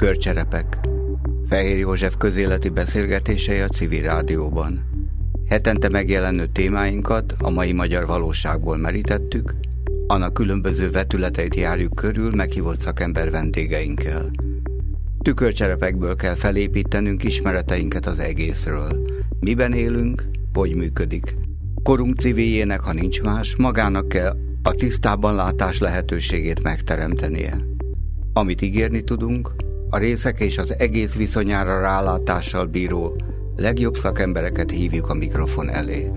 Tükörcserepek. Fehér József közéleti beszélgetései a civil rádióban. Hetente megjelenő témáinkat a mai magyar valóságból merítettük, annak különböző vetületeit járjuk körül meghívott szakember vendégeinkkel. Tükörcserepekből kell felépítenünk ismereteinket az egészről. Miben élünk, hogy működik. Korunk civiljének, ha nincs más, magának kell a tisztában látás lehetőségét megteremtenie. Amit ígérni tudunk, a részek és az egész viszonyára rálátással bíró legjobb szakembereket hívjuk a mikrofon elé.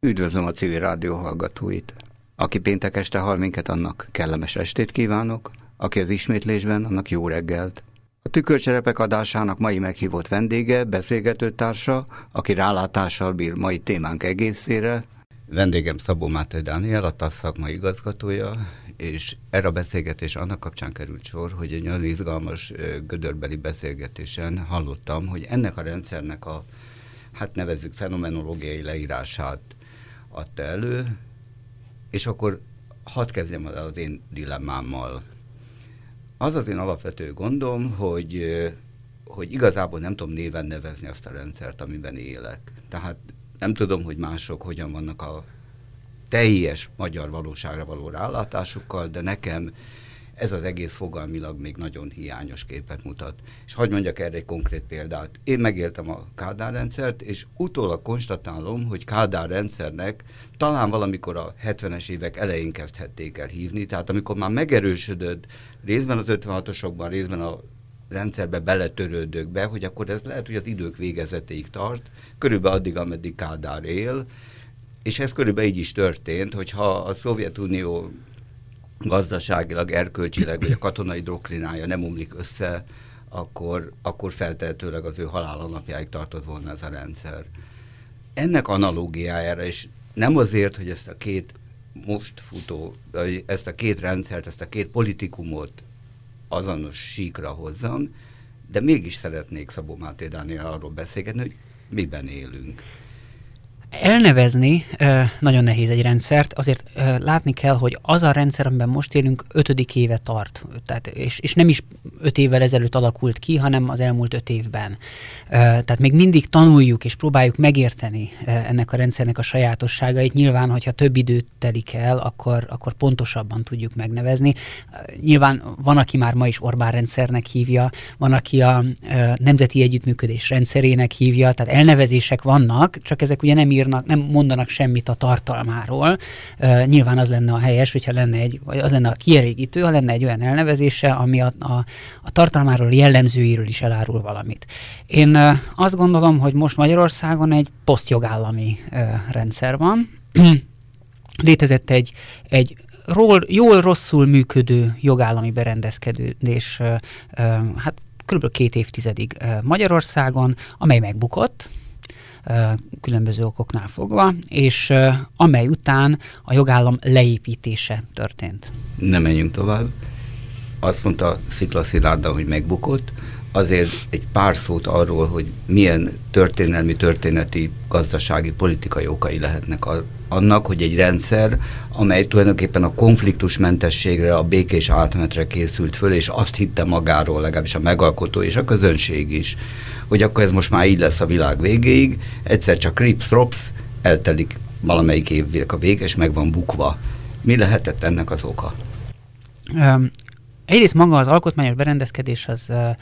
Üdvözlöm a civil rádió hallgatóit! Aki péntek este hall minket, annak kellemes estét kívánok, aki az ismétlésben, annak jó reggelt. A tükörcserepek adásának mai meghívott vendége, beszélgetőtársa, aki rálátással bír mai témánk egészére. Vendégem Szabó Máté Dániel, a TASZ szakmai igazgatója, és erre a beszélgetés annak kapcsán került sor, hogy egy nagyon izgalmas gödörbeli beszélgetésen hallottam, hogy ennek a rendszernek a, hát nevezzük fenomenológiai leírását adta elő, és akkor hadd kezdjem az én dilemmámmal. Az az én alapvető gondom, hogy, hogy igazából nem tudom néven nevezni azt a rendszert, amiben élek. Tehát nem tudom, hogy mások hogyan vannak a teljes magyar valóságra való rálátásukkal, de nekem ez az egész fogalmilag még nagyon hiányos képet mutat. És hagyd mondjak erre egy konkrét példát. Én megéltem a Kádár rendszert, és utólag konstatálom, hogy Kádár rendszernek talán valamikor a 70-es évek elején kezdhették el hívni, tehát amikor már megerősödött részben az 56-osokban, részben a rendszerbe beletörődök be, hogy akkor ez lehet, hogy az idők végezetéig tart, körülbelül addig, ameddig Kádár él, és ez körülbelül így is történt, hogyha a Szovjetunió gazdaságilag, erkölcsileg, vagy a katonai doktrinája nem omlik össze, akkor, akkor feltehetőleg az ő halála napjáig tartott volna ez a rendszer. Ennek analógiájára, és nem azért, hogy ezt a két most futó, ezt a két rendszert, ezt a két politikumot azonos síkra hozzam, de mégis szeretnék Szabó Máté Dániel arról beszélgetni, hogy miben élünk. Elnevezni nagyon nehéz egy rendszert, azért látni kell, hogy az a rendszer, amiben most élünk, ötödik éve tart. Tehát, és, és nem is öt évvel ezelőtt alakult ki, hanem az elmúlt öt évben. Tehát még mindig tanuljuk és próbáljuk megérteni ennek a rendszernek a sajátosságait. Nyilván, hogyha több időt telik el, akkor, akkor pontosabban tudjuk megnevezni. Nyilván van, aki már ma is Orbán rendszernek hívja, van, aki a nemzeti együttműködés rendszerének hívja, tehát elnevezések vannak, csak ezek ugye nem ír írnak, nem mondanak semmit a tartalmáról. Uh, nyilván az lenne a helyes, hogyha lenne egy, vagy az lenne a kielégítő, ha lenne egy olyan elnevezése, ami a, a, a tartalmáról, jellemzőiről is elárul valamit. Én uh, azt gondolom, hogy most Magyarországon egy posztjogállami uh, rendszer van. Létezett egy, egy ról, jól rosszul működő jogállami berendezkedés, hát kb. két évtizedig Magyarországon, amely megbukott, különböző okoknál fogva, és amely után a jogállam leépítése történt. Nem menjünk tovább. Azt mondta Szikla Szilárda, hogy megbukott, azért egy pár szót arról, hogy milyen történelmi, történeti, gazdasági, politikai okai lehetnek a, annak, hogy egy rendszer, amely tulajdonképpen a konfliktusmentességre, a békés átmenetre készült föl, és azt hitte magáról, legalábbis a megalkotó és a közönség is, hogy akkor ez most már így lesz a világ végéig, egyszer csak rips, rops, eltelik valamelyik évvég a vége, és meg van bukva. Mi lehetett ennek az oka? Um, egyrészt maga az alkotmányos berendezkedés az uh,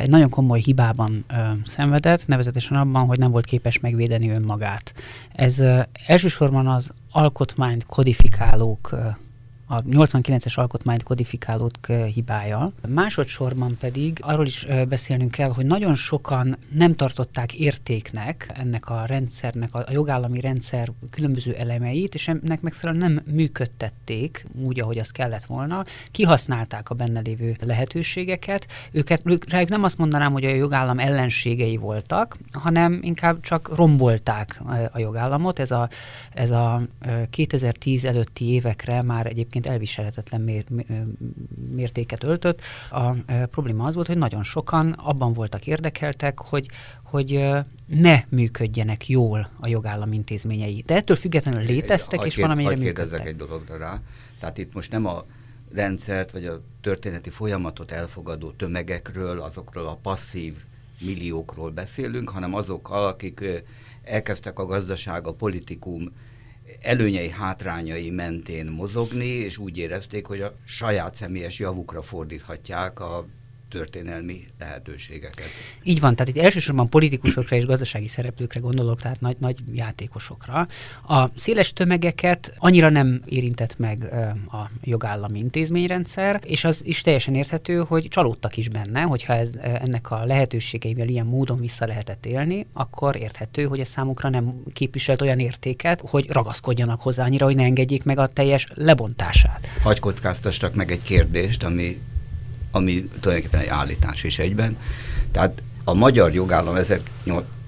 egy nagyon komoly hibában uh, szenvedett, nevezetesen abban, hogy nem volt képes megvédeni önmagát. Ez uh, elsősorban az alkotmányt kodifikálók uh, a 89-es alkotmányt kodifikálódk hibája. Másodszorban pedig arról is beszélnünk kell, hogy nagyon sokan nem tartották értéknek ennek a rendszernek, a jogállami rendszer különböző elemeit, és ennek megfelelően nem működtették úgy, ahogy az kellett volna, kihasználták a benne lévő lehetőségeket. Őket, rájuk nem azt mondanám, hogy a jogállam ellenségei voltak, hanem inkább csak rombolták a jogállamot. Ez a, ez a 2010 előtti évekre már egyébként egyébként elviselhetetlen mér, mértéket öltött. A probléma az volt, hogy nagyon sokan abban voltak érdekeltek, hogy, hogy ne működjenek jól a jogállam intézményei. De ettől függetlenül léteztek, és valamennyire működtek. egy dologra rá. Tehát itt most nem a rendszert, vagy a történeti folyamatot elfogadó tömegekről, azokról a passzív milliókról beszélünk, hanem azokkal, akik elkezdtek a gazdaság, a politikum előnyei, hátrányai mentén mozogni, és úgy érezték, hogy a saját személyes javukra fordíthatják a történelmi lehetőségeket. Így van, tehát itt elsősorban politikusokra és gazdasági szereplőkre gondolok, tehát nagy, nagy játékosokra. A széles tömegeket annyira nem érintett meg a jogállami intézményrendszer, és az is teljesen érthető, hogy csalódtak is benne, hogyha ez, ennek a lehetőségeivel ilyen módon vissza lehetett élni, akkor érthető, hogy ez számukra nem képviselt olyan értéket, hogy ragaszkodjanak hozzá annyira, hogy ne engedjék meg a teljes lebontását. Hagy kockáztassak meg egy kérdést, ami ami tulajdonképpen egy állítás is egyben. Tehát a magyar jogállam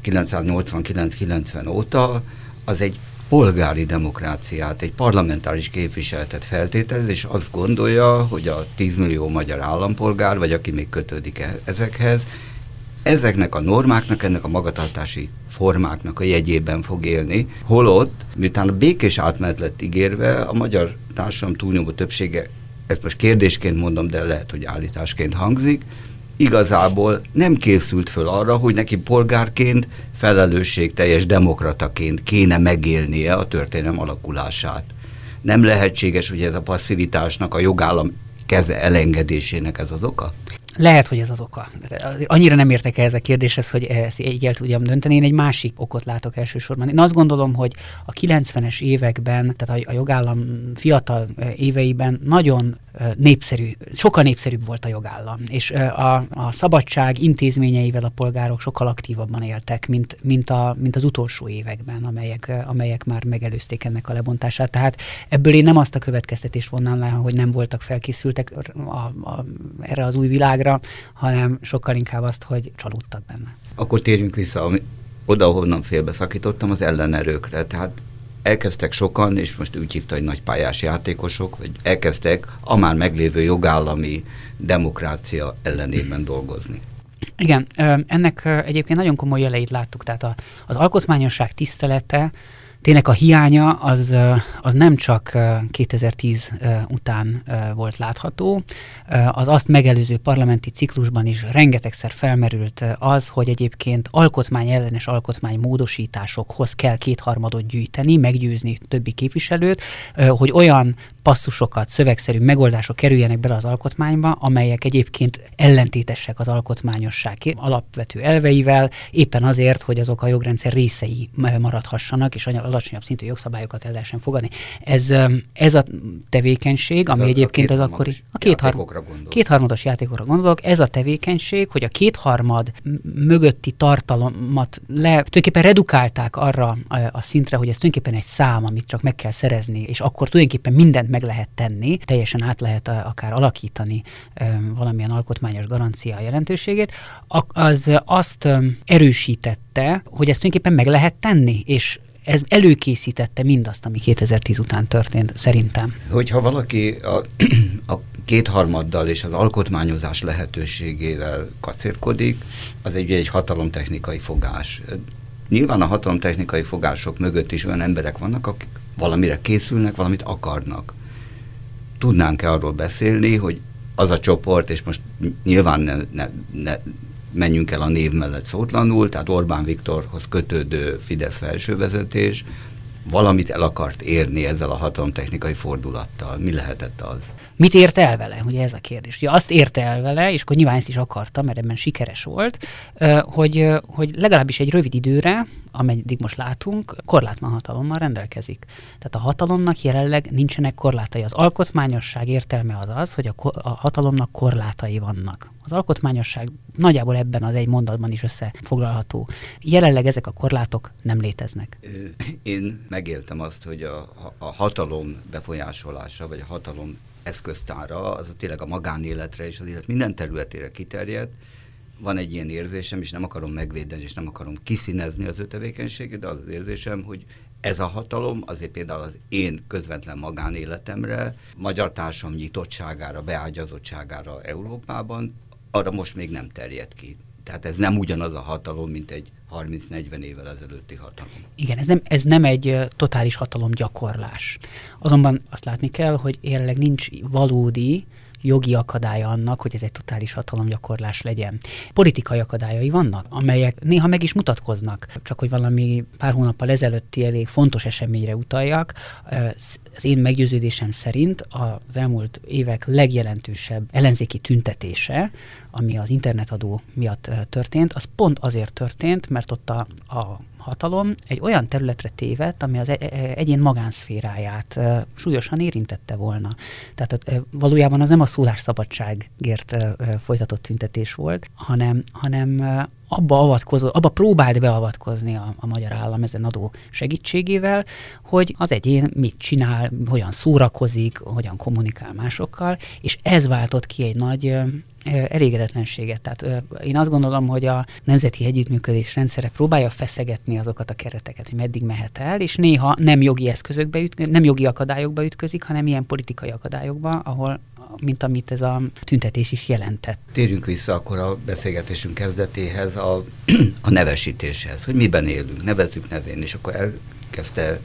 1989-90 óta az egy polgári demokráciát, egy parlamentáris képviseletet feltételez, és azt gondolja, hogy a 10 millió magyar állampolgár, vagy aki még kötődik e- ezekhez, ezeknek a normáknak, ennek a magatartási formáknak a jegyében fog élni, holott, miután a békés átmenet lett ígérve, a magyar társadalom túlnyomó többsége ezt most kérdésként mondom, de lehet, hogy állításként hangzik, igazából nem készült föl arra, hogy neki polgárként, felelősségteljes demokrataként kéne megélnie a történelem alakulását. Nem lehetséges, hogy ez a passzivitásnak, a jogállam keze elengedésének ez az oka? Lehet, hogy ez az oka. Annyira nem értek ehhez a kérdéshez, hogy ezt így el tudjam dönteni. Én egy másik okot látok elsősorban. Én azt gondolom, hogy a 90-es években, tehát a jogállam fiatal éveiben nagyon népszerű, sokkal népszerűbb volt a jogállam, és a, a szabadság intézményeivel a polgárok sokkal aktívabban éltek, mint, mint, a, mint az utolsó években, amelyek, amelyek már megelőzték ennek a lebontását. Tehát ebből én nem azt a következtetést vonnám le, hogy nem voltak felkészültek a, a, erre az új világra, hanem sokkal inkább azt, hogy csalódtak benne. Akkor térjünk vissza, oda, ahonnan félbeszakítottam, az ellenerőkre. Tehát elkezdtek sokan, és most úgy hívta, hogy nagypályás játékosok, vagy elkezdtek a már meglévő jogállami demokrácia ellenében dolgozni. Igen, ennek egyébként nagyon komoly jeleit láttuk, tehát az alkotmányosság tisztelete, tényleg a hiánya az, az nem csak 2010 után volt látható, az azt megelőző parlamenti ciklusban is rengetegszer felmerült az, hogy egyébként alkotmány ellenes alkotmány módosításokhoz kell kétharmadot gyűjteni, meggyőzni többi képviselőt, hogy olyan passzusokat, szövegszerű megoldások kerüljenek bele az alkotmányba, amelyek egyébként ellentétesek az alkotmányosság alapvető elveivel, éppen azért, hogy azok a jogrendszer részei maradhassanak, és alacsonyabb szintű jogszabályokat el lehessen fogadni. Ez, ez a tevékenység, ami ez egyébként az akkori... A kéthar, kétharmados játékokra gondolok, ez a tevékenység, hogy a kétharmad mögötti tartalomat le, tulajdonképpen redukálták arra a, a szintre, hogy ez tulajdonképpen egy szám, amit csak meg kell szerezni, és akkor tulajdonképpen mindent meg lehet tenni, teljesen át lehet akár alakítani valamilyen alkotmányos garancia jelentőségét, az azt erősítette, hogy ezt tulajdonképpen meg lehet tenni, és ez előkészítette mindazt, ami 2010 után történt, szerintem. Hogyha valaki a, a kétharmaddal és az alkotmányozás lehetőségével kacérkodik, az egy, egy hatalomtechnikai fogás. Nyilván a hatalomtechnikai fogások mögött is olyan emberek vannak, akik valamire készülnek, valamit akarnak. Tudnánk-e arról beszélni, hogy az a csoport, és most nyilván ne, ne, ne menjünk el a név mellett szótlanul, tehát Orbán Viktorhoz kötődő Fidesz felsővezetés valamit el akart érni ezzel a hatalomtechnikai fordulattal. Mi lehetett az? Mit ért el vele? Ugye ez a kérdés. Ugye azt érte el vele, és akkor nyilván ezt is akarta, mert ebben sikeres volt, hogy, hogy legalábbis egy rövid időre, ameddig most látunk, korlátlan hatalommal rendelkezik. Tehát a hatalomnak jelenleg nincsenek korlátai. Az alkotmányosság értelme az az, hogy a, a hatalomnak korlátai vannak. Az alkotmányosság nagyjából ebben az egy mondatban is összefoglalható. Jelenleg ezek a korlátok nem léteznek. Én megéltem azt, hogy a, a hatalom befolyásolása, vagy a hatalom eszköztára, az tényleg a magánéletre és az élet minden területére kiterjed. Van egy ilyen érzésem, és nem akarom megvédeni, és nem akarom kiszínezni az ő tevékenységét, de az az érzésem, hogy ez a hatalom azért például az én közvetlen magánéletemre, magyar társam nyitottságára, beágyazottságára Európában, arra most még nem terjed ki. Tehát ez nem ugyanaz a hatalom, mint egy 30-40 évvel ezelőtti hatalom. Igen, ez nem, ez nem egy totális hatalomgyakorlás. Azonban azt látni kell, hogy jelenleg nincs valódi jogi akadálya annak, hogy ez egy totális hatalomgyakorlás legyen. Politikai akadályai vannak, amelyek néha meg is mutatkoznak. Csak hogy valami pár hónappal ezelőtti elég fontos eseményre utaljak, az én meggyőződésem szerint az elmúlt évek legjelentősebb ellenzéki tüntetése, ami az internetadó miatt történt, az pont azért történt, mert ott a, a hatalom egy olyan területre tévedt, ami az e-, e-, egyén magánszféráját súlyosan érintette volna. Tehát valójában az nem a szólásszabadságért folytatott tüntetés volt, hanem, hanem abba, avatkozó, abba próbált beavatkozni a, a magyar állam ezen adó segítségével, hogy az egyén mit csinál, hogyan szórakozik, hogyan kommunikál másokkal, és ez váltott ki egy nagy elégedetlenséget. Tehát én azt gondolom, hogy a nemzeti együttműködés rendszere próbálja feszegetni azokat a kereteket, hogy meddig mehet el, és néha nem jogi eszközökbe ütközik, nem jogi akadályokba ütközik, hanem ilyen politikai akadályokba, ahol mint amit ez a tüntetés is jelentett. Térjünk vissza akkor a beszélgetésünk kezdetéhez, a, a nevesítéshez, hogy miben élünk, nevezzük nevén, és akkor elkezdte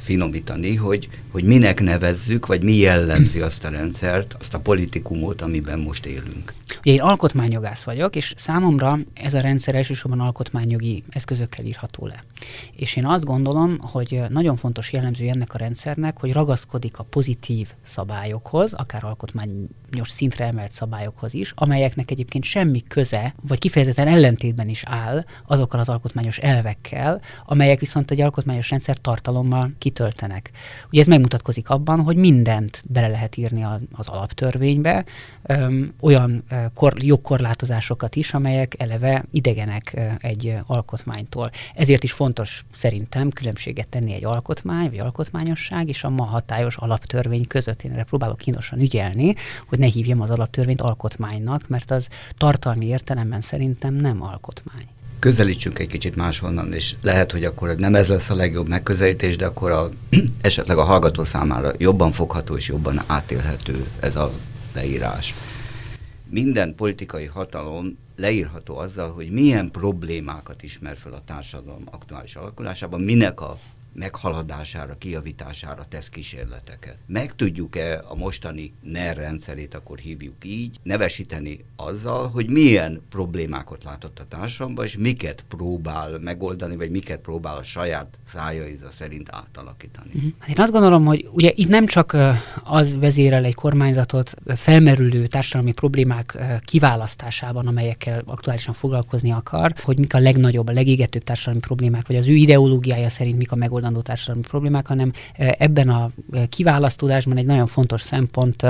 finomítani, hogy, hogy minek nevezzük, vagy mi jellemzi azt a rendszert, azt a politikumot, amiben most élünk. Ugye én alkotmányjogász vagyok, és számomra ez a rendszer elsősorban alkotmányjogi eszközökkel írható le. És én azt gondolom, hogy nagyon fontos jellemző ennek a rendszernek, hogy ragaszkodik a pozitív szabályokhoz, akár alkotmányos szintre emelt szabályokhoz is, amelyeknek egyébként semmi köze, vagy kifejezetten ellentétben is áll azokkal az alkotmányos elvekkel, amelyek viszont egy alkotmányos rendszer tartalommal kitöltenek. Ugye ez megmutatkozik abban, hogy mindent bele lehet írni az alaptörvénybe, öm, olyan kor, jogkorlátozásokat is, amelyek eleve idegenek egy alkotmánytól. Ezért is fontos szerintem különbséget tenni egy alkotmány, vagy alkotmányosság és a ma hatályos alaptörvény között. Én erre próbálok kínosan ügyelni, hogy ne hívjam az alaptörvényt alkotmánynak, mert az tartalmi értelemben szerintem nem alkotmány közelítsünk egy kicsit máshonnan, és lehet, hogy akkor nem ez lesz a legjobb megközelítés, de akkor a, esetleg a hallgató számára jobban fogható és jobban átélhető ez a leírás. Minden politikai hatalom leírható azzal, hogy milyen problémákat ismer fel a társadalom aktuális alakulásában, minek a meghaladására, kiavítására tesz kísérleteket. Meg tudjuk-e a mostani NER rendszerét, akkor hívjuk így, nevesíteni azzal, hogy milyen problémákat látott a társadalomban, és miket próbál megoldani, vagy miket próbál a saját szájaiza szerint átalakítani. Uh-huh. Hát én azt gondolom, hogy ugye itt nem csak az vezérel egy kormányzatot felmerülő társadalmi problémák kiválasztásában, amelyekkel aktuálisan foglalkozni akar, hogy mik a legnagyobb, a legégetőbb társadalmi problémák, vagy az ő ideológiája szerint mik a megoldások megoldandó társadalmi problémák, hanem ebben a kiválasztódásban egy nagyon fontos szempont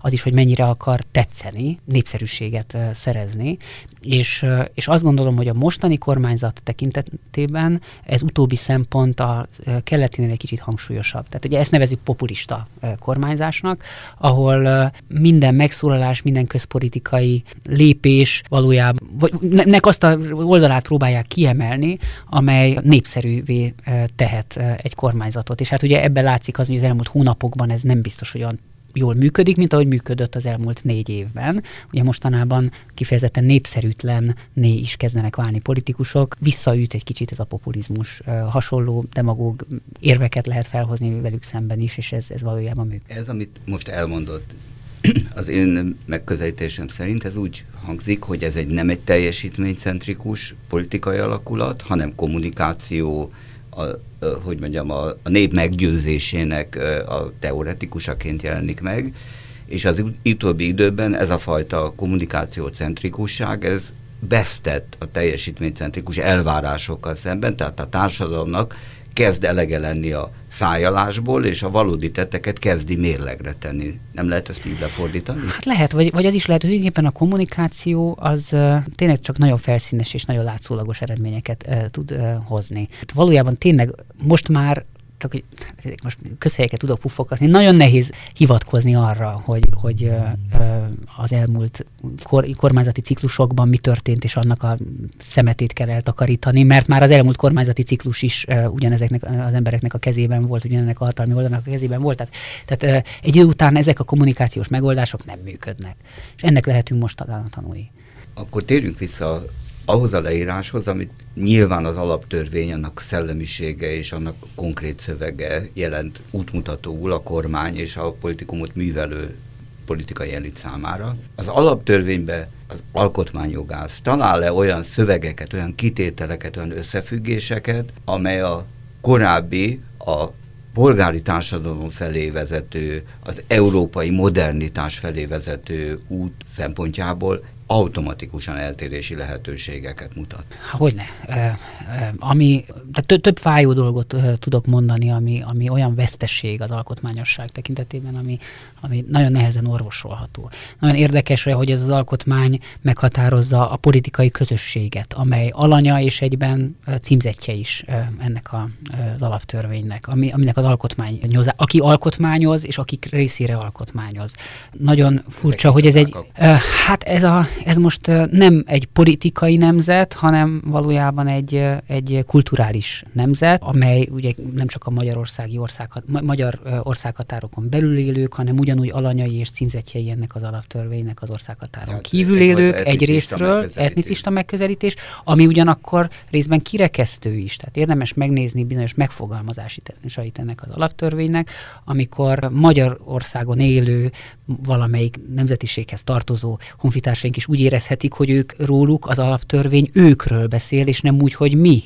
az is, hogy mennyire akar tetszeni, népszerűséget szerezni, és, és azt gondolom, hogy a mostani kormányzat tekintetében ez utóbbi szempont a keletinél egy kicsit hangsúlyosabb. Tehát ugye ezt nevezük populista kormányzásnak, ahol minden megszólalás, minden közpolitikai lépés valójában, vagy nek azt a oldalát próbálják kiemelni, amely népszerűvé tehet egy kormányzatot. És hát ugye ebben látszik az, hogy az elmúlt hónapokban ez nem biztos, hogy olyan jól működik, mint ahogy működött az elmúlt négy évben. Ugye mostanában kifejezetten népszerűtlen né is kezdenek válni politikusok, visszaüt egy kicsit ez a populizmus, hasonló demagóg érveket lehet felhozni velük szemben is, és ez, ez valójában működik. Ez, amit most elmondott, az én megközelítésem szerint ez úgy hangzik, hogy ez egy nem egy teljesítménycentrikus politikai alakulat, hanem kommunikáció, a, hogy mondjam, a, a nép meggyőzésének a teoretikusaként jelenik meg, és az utóbbi időben ez a fajta kommunikációcentrikusság, ez vesztett a teljesítménycentrikus elvárásokkal szemben, tehát a társadalomnak kezd elege lenni a fájalásból, és a valódi tetteket kezdi mérlegre tenni. Nem lehet ezt így lefordítani? Hát lehet, vagy, vagy az is lehet, hogy tulajdonképpen a kommunikáció az uh, tényleg csak nagyon felszínes és nagyon látszólagos eredményeket uh, tud uh, hozni. Hát valójában tényleg most már csak hogy most közhelyeket tudok puffogatni, nagyon nehéz hivatkozni arra, hogy, hogy az elmúlt kor, kormányzati ciklusokban mi történt, és annak a szemetét kell eltakarítani, mert már az elmúlt kormányzati ciklus is ugyanezeknek az embereknek a kezében volt, ugyanennek a hatalmi oldalnak a kezében volt. Tehát, tehát egy idő után ezek a kommunikációs megoldások nem működnek. És ennek lehetünk most talán a tanulni. Akkor térjünk vissza ahhoz a leíráshoz, amit nyilván az alaptörvény, annak szellemisége és annak konkrét szövege jelent útmutatóul a kormány és a politikumot művelő politikai elit számára. Az alaptörvénybe az alkotmányjogász talál-e olyan szövegeket, olyan kitételeket, olyan összefüggéseket, amely a korábbi, a polgári társadalom felé vezető, az európai modernitás felé vezető út szempontjából automatikusan eltérési lehetőségeket mutat. Hogyne. E, e, ami, de több fájó dolgot e, tudok mondani, ami, ami olyan vesztesség az alkotmányosság tekintetében, ami, ami nagyon nehezen orvosolható. Nagyon érdekes, hogy ez az alkotmány meghatározza a politikai közösséget, amely alanya és egyben címzetje is ennek a, az alaptörvénynek, ami, aminek az alkotmány, aki alkotmányoz, és akik részére alkotmányoz. Nagyon furcsa, hogy ez egy, hát ez a, ez most nem egy politikai nemzet, hanem valójában egy, egy kulturális nemzet, amely ugye nem csak a magyarországi ország, magyar országhatárokon belül élők, hanem ugyanúgy alanyai és címzetjei ennek az alaptörvénynek az országhatáron hát, kívül élők egy részről, etnicista megközelítés, ami ugyanakkor részben kirekesztő is. Tehát érdemes megnézni bizonyos megfogalmazásait ennek az alaptörvénynek, amikor Magyarországon élő valamelyik nemzetiséghez tartozó honfitársaink is úgy érezhetik, hogy ők róluk az alaptörvény őkről beszél, és nem úgy, hogy mi.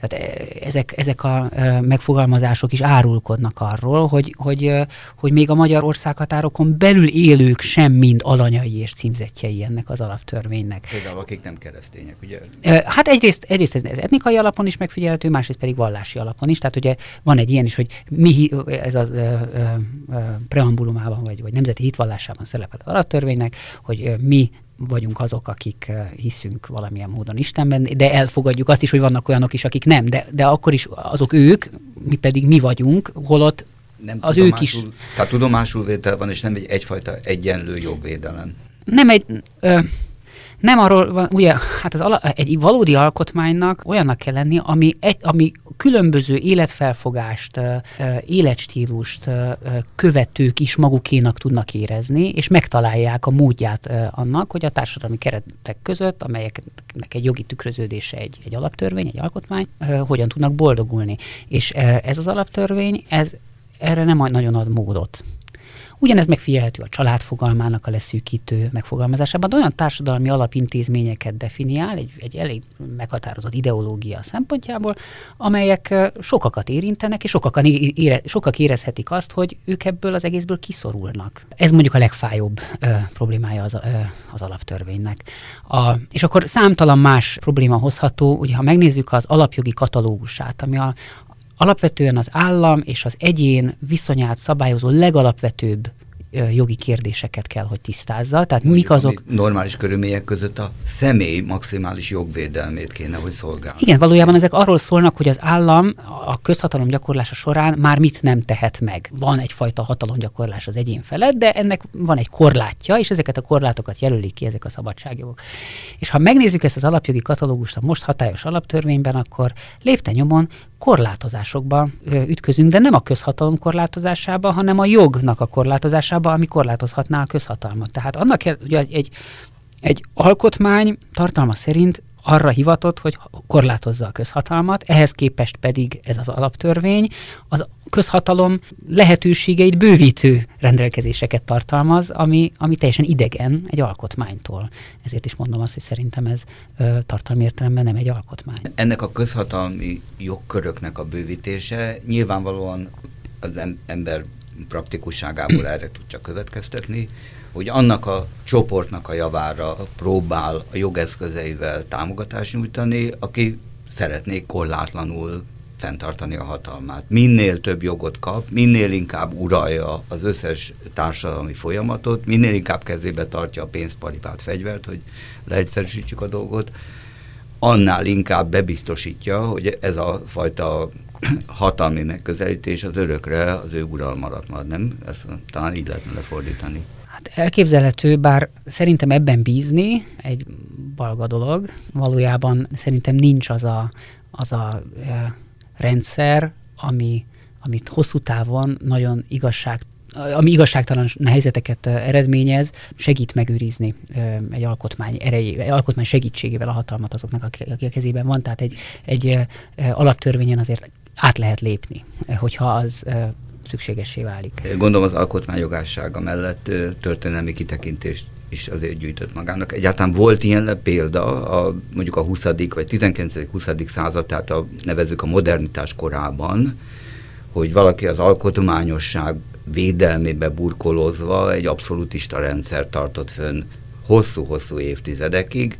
Tehát e, ezek, ezek a e, megfogalmazások is árulkodnak arról, hogy, hogy, e, hogy még a magyar országhatárokon belül élők sem mind alanyai és címzetjei ennek az alaptörvénynek. Például akik nem keresztények, ugye? Hát egyrészt, egyrészt ez etnikai alapon is megfigyelhető, másrészt pedig vallási alapon is. Tehát ugye van egy ilyen is, hogy mi ez a preambulumában, vagy, vagy nemzeti hitvallásában szerepel az alaptörvénynek, hogy mi vagyunk azok, akik eh, hiszünk valamilyen módon Istenben, de elfogadjuk azt is, hogy vannak olyanok is, akik nem, de, de akkor is azok ők, mi pedig mi vagyunk, holott nem az ők is. Tehát tudomásul vétel van, és nem egy egyfajta egyenlő jogvédelem. Nem egy... Ö, nem arról van, ugye, hát az ala, egy valódi alkotmánynak olyannak kell lenni, ami, egy, ami különböző életfelfogást, életstílust követők is magukénak tudnak érezni, és megtalálják a módját annak, hogy a társadalmi keretek között, amelyeknek egy jogi tükröződése egy, egy alaptörvény, egy alkotmány, hogyan tudnak boldogulni. És ez az alaptörvény, ez erre nem nagyon ad módot. Ugyanez megfigyelhető a család fogalmának a leszűkítő megfogalmazásában, de olyan társadalmi alapintézményeket definiál, egy, egy elég meghatározott ideológia szempontjából, amelyek sokakat érintenek, és sokakan ére, sokak érezhetik azt, hogy ők ebből az egészből kiszorulnak. Ez mondjuk a legfájóbb ö, problémája az, ö, az alaptörvénynek. A, és akkor számtalan más probléma hozható, ugye ha megnézzük az alapjogi katalógusát, ami a, alapvetően az állam és az egyén viszonyát szabályozó legalapvetőbb jogi kérdéseket kell, hogy tisztázza. Tehát Mondjuk, mik azok... Normális körülmények között a személy maximális jogvédelmét kéne, hogy szolgálja. Igen, valójában ezek arról szólnak, hogy az állam a közhatalom gyakorlása során már mit nem tehet meg. Van egyfajta hatalomgyakorlás az egyén felett, de ennek van egy korlátja, és ezeket a korlátokat jelölik ki ezek a szabadságjogok. És ha megnézzük ezt az alapjogi katalógust a most hatályos alaptörvényben, akkor lépte nyomon korlátozásokba ütközünk, de nem a közhatalom korlátozásába, hanem a jognak a korlátozásába, ami korlátozhatná a közhatalmat. Tehát annak ugye egy, egy alkotmány tartalma szerint arra hivatott, hogy korlátozza a közhatalmat, ehhez képest pedig ez az alaptörvény az közhatalom lehetőségeit bővítő rendelkezéseket tartalmaz, ami, ami teljesen idegen egy alkotmánytól. Ezért is mondom azt, hogy szerintem ez ö, tartalmi értelemben nem egy alkotmány. Ennek a közhatalmi jogköröknek a bővítése nyilvánvalóan az ember praktikusságából erre tud csak következtetni, hogy annak a csoportnak a javára próbál a jogeszközeivel támogatást nyújtani, aki szeretné korlátlanul fenntartani a hatalmát. Minél több jogot kap, minél inkább uralja az összes társadalmi folyamatot, minél inkább kezébe tartja a pénzparipát fegyvert, hogy leegyszerűsítsük a dolgot, annál inkább bebiztosítja, hogy ez a fajta hatalmi megközelítés az örökre az ő uralma alatt marad, nem? Ezt talán így lehetne lefordítani. Hát elképzelhető, bár szerintem ebben bízni egy balga dolog. Valójában szerintem nincs az a, az a rendszer, ami, amit hosszú távon nagyon igazság ami igazságtalan helyzeteket eredményez, segít megőrizni egy alkotmány erejével, egy alkotmány segítségével a hatalmat azoknak, akik a kezében van. Tehát egy, egy alaptörvényen azért át lehet lépni, hogyha az szükségessé válik. Gondolom az alkotmányjogássága mellett történelmi kitekintést is azért gyűjtött magának. Egyáltalán volt ilyen példa a, mondjuk a 20. vagy 19.-20. század, tehát a, nevezük a modernitás korában, hogy valaki az alkotmányosság védelmébe burkolozva egy abszolútista rendszer tartott fönn hosszú-hosszú évtizedekig,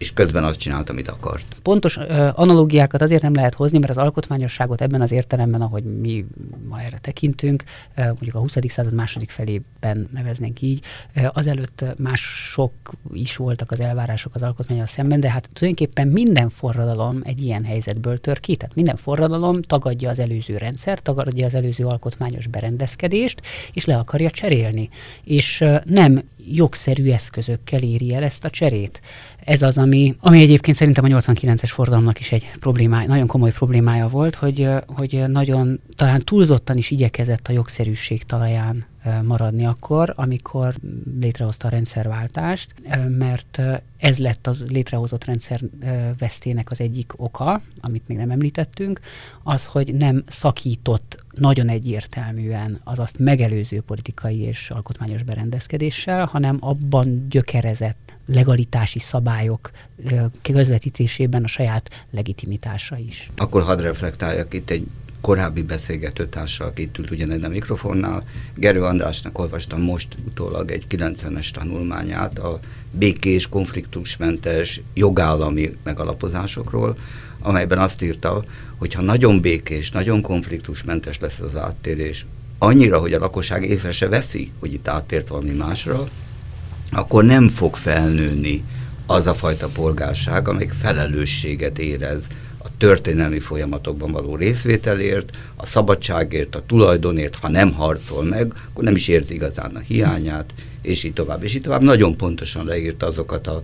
és közben azt csinált, amit akart. Pontos uh, analógiákat azért nem lehet hozni, mert az alkotmányosságot ebben az értelemben, ahogy mi ma erre tekintünk, mondjuk a 20. század második felében neveznénk így, uh, azelőtt mások is voltak az elvárások az alkotmányal szemben, de hát tulajdonképpen minden forradalom egy ilyen helyzetből tör ki. Tehát minden forradalom tagadja az előző rendszer, tagadja az előző alkotmányos berendezkedést, és le akarja cserélni. És nem jogszerű eszközökkel éri el ezt a cserét. Ez az, ami, ami egyébként szerintem a 89-es fordalomnak is egy problémája, nagyon komoly problémája volt, hogy, hogy nagyon talán túlzottan is igyekezett a jogszerűség talaján maradni akkor, amikor létrehozta a rendszerváltást, mert ez lett az létrehozott rendszer vesztének az egyik oka, amit még nem említettünk, az, hogy nem szakított nagyon egyértelműen az azt megelőző politikai és alkotmányos berendezkedéssel, hanem abban gyökerezett legalitási szabályok közvetítésében a saját legitimitása is. Akkor hadd reflektáljak itt egy korábbi beszélgetőtársal, aki itt ült ugyanegy a mikrofonnál. Gerő Andrásnak olvastam most utólag egy 90-es tanulmányát a békés, konfliktusmentes jogállami megalapozásokról, amelyben azt írta, hogy ha nagyon békés, nagyon konfliktusmentes lesz az áttérés, annyira, hogy a lakosság észre se veszi, hogy itt áttért valami másra, akkor nem fog felnőni az a fajta polgárság, amelyik felelősséget érez történelmi folyamatokban való részvételért, a szabadságért, a tulajdonért, ha nem harcol meg, akkor nem is érzi igazán a hiányát, és így tovább. És így tovább nagyon pontosan leírta azokat a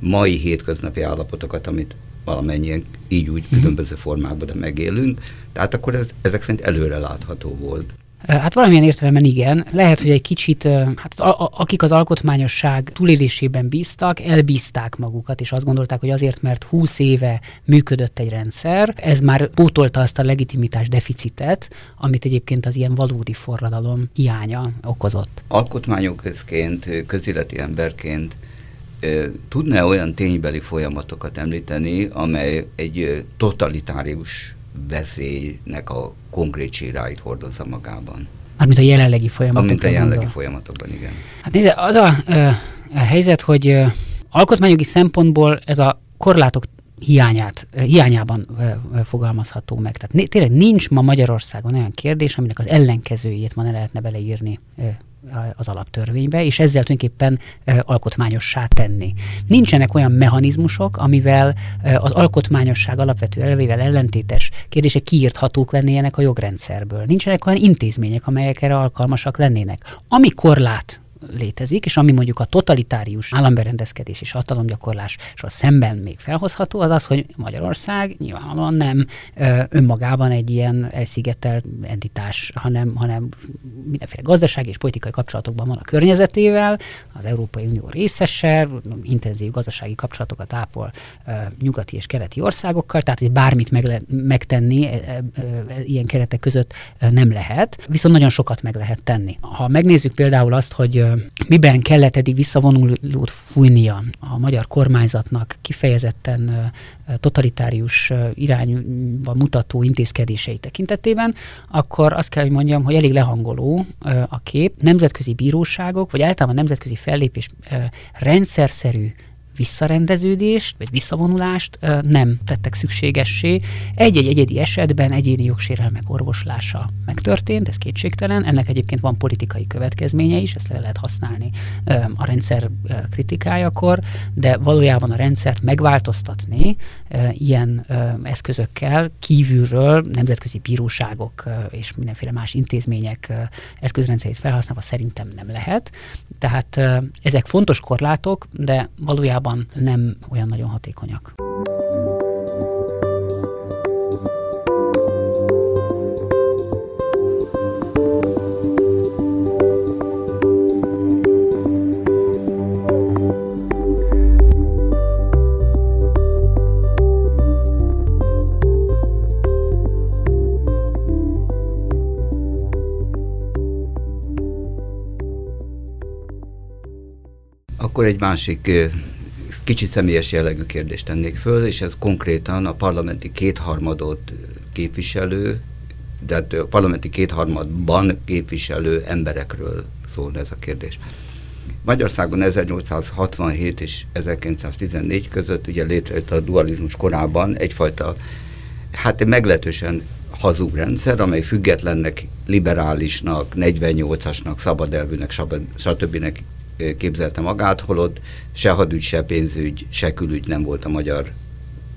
mai hétköznapi állapotokat, amit valamennyien így úgy mhm. különböző formákban de megélünk. Tehát akkor ez, ezek szerint előre látható volt. Hát valamilyen értelemben igen. Lehet, hogy egy kicsit, hát a, a, akik az alkotmányosság túlélésében bíztak, elbízták magukat, és azt gondolták, hogy azért, mert 20 éve működött egy rendszer, ez már pótolta azt a legitimitás deficitet, amit egyébként az ilyen valódi forradalom hiánya okozott. Alkotmányoközként, közéleti emberként tudná olyan ténybeli folyamatokat említeni, amely egy totalitárius veszélynek a konkrét síráit hordozza magában. Mármint a jelenlegi folyamatokban. Mint a jelenlegi gondol. folyamatokban, igen. Hát nézd, az a, a helyzet, hogy alkotmányjogi szempontból ez a korlátok hiányát, hiányában fogalmazható meg. Tehát tényleg nincs ma Magyarországon olyan kérdés, aminek az ellenkezőjét ma ne lehetne beleírni az alaptörvénybe, és ezzel tulajdonképpen alkotmányossá tenni. Nincsenek olyan mechanizmusok, amivel az alkotmányosság alapvető elvével ellentétes kérdések kiírthatók lennének a jogrendszerből. Nincsenek olyan intézmények, amelyek erre alkalmasak lennének. Ami korlát létezik, és ami mondjuk a totalitárius államberendezkedés és hatalomgyakorlás és a szemben még felhozható, az az, hogy Magyarország nyilvánvalóan nem ö, önmagában egy ilyen elszigetelt entitás, hanem, hanem mindenféle gazdasági és politikai kapcsolatokban van a környezetével, az Európai Unió részese, intenzív gazdasági kapcsolatokat ápol ö, nyugati és keleti országokkal, tehát hogy bármit meg le, megtenni e, e, e, ilyen keretek között nem lehet, viszont nagyon sokat meg lehet tenni. Ha megnézzük például azt, hogy miben kellett eddig visszavonulót fújnia a magyar kormányzatnak kifejezetten totalitárius irányba mutató intézkedései tekintetében, akkor azt kell, hogy mondjam, hogy elég lehangoló a kép. Nemzetközi bíróságok, vagy általában nemzetközi fellépés rendszerszerű visszarendeződést, vagy visszavonulást nem tettek szükségessé. Egy-egy egyedi esetben egyéni jogsérelmek orvoslása megtörtént, ez kétségtelen. Ennek egyébként van politikai következménye is, ezt le lehet használni a rendszer kritikájakor, de valójában a rendszert megváltoztatni ilyen eszközökkel kívülről nemzetközi bíróságok és mindenféle más intézmények eszközrendszerét felhasználva szerintem nem lehet. Tehát ezek fontos korlátok, de valójában nem olyan nagyon hatékonyak. Akkor egy másik kicsit személyes jellegű kérdést tennék föl, és ez konkrétan a parlamenti kétharmadot képviselő, de hát a parlamenti kétharmadban képviselő emberekről szól ez a kérdés. Magyarországon 1867 és 1914 között ugye létrejött a dualizmus korában egyfajta, hát meglehetősen hazug rendszer, amely függetlennek, liberálisnak, 48-asnak, szabadelvűnek, stb képzelte magát, holott se hadügy, se pénzügy, se külügy nem volt a magyar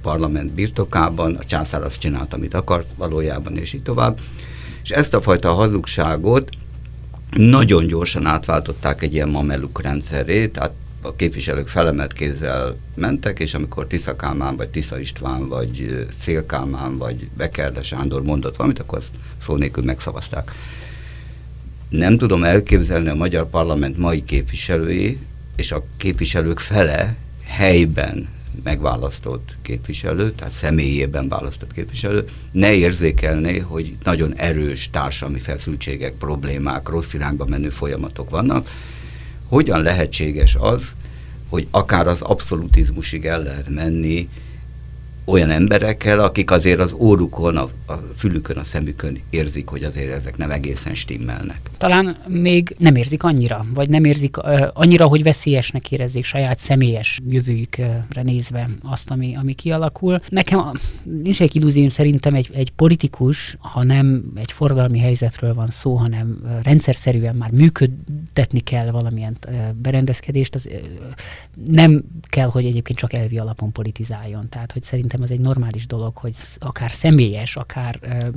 parlament birtokában, a császár azt csinált, amit akart valójában, és így tovább. És ezt a fajta hazugságot nagyon gyorsan átváltották egy ilyen mameluk rendszeré, tehát a képviselők felemelt kézzel mentek, és amikor Tisza Kálmán, vagy Tisza István, vagy Szél Kálmán, vagy Bekerde Sándor mondott valamit, akkor azt szó nélkül megszavazták nem tudom elképzelni a magyar parlament mai képviselői, és a képviselők fele helyben megválasztott képviselő, tehát személyében választott képviselő, ne érzékelné, hogy nagyon erős társadalmi feszültségek, problémák, rossz irányba menő folyamatok vannak. Hogyan lehetséges az, hogy akár az abszolutizmusig el lehet menni, olyan emberekkel, akik azért az órukon, a, a fülükön, a szemükön érzik, hogy azért ezek nem egészen stimmelnek. Talán még nem érzik annyira, vagy nem érzik uh, annyira, hogy veszélyesnek érezzék saját személyes jövőjükre nézve azt, ami, ami kialakul. Nekem nincs egy illúzióm, szerintem egy, egy politikus, ha nem egy forradalmi helyzetről van szó, hanem rendszerszerűen már működtetni kell valamilyen berendezkedést, az nem kell, hogy egyébként csak elvi alapon politizáljon. Tehát, hogy szerintem szerintem az egy normális dolog, hogy akár személyes, akár ö,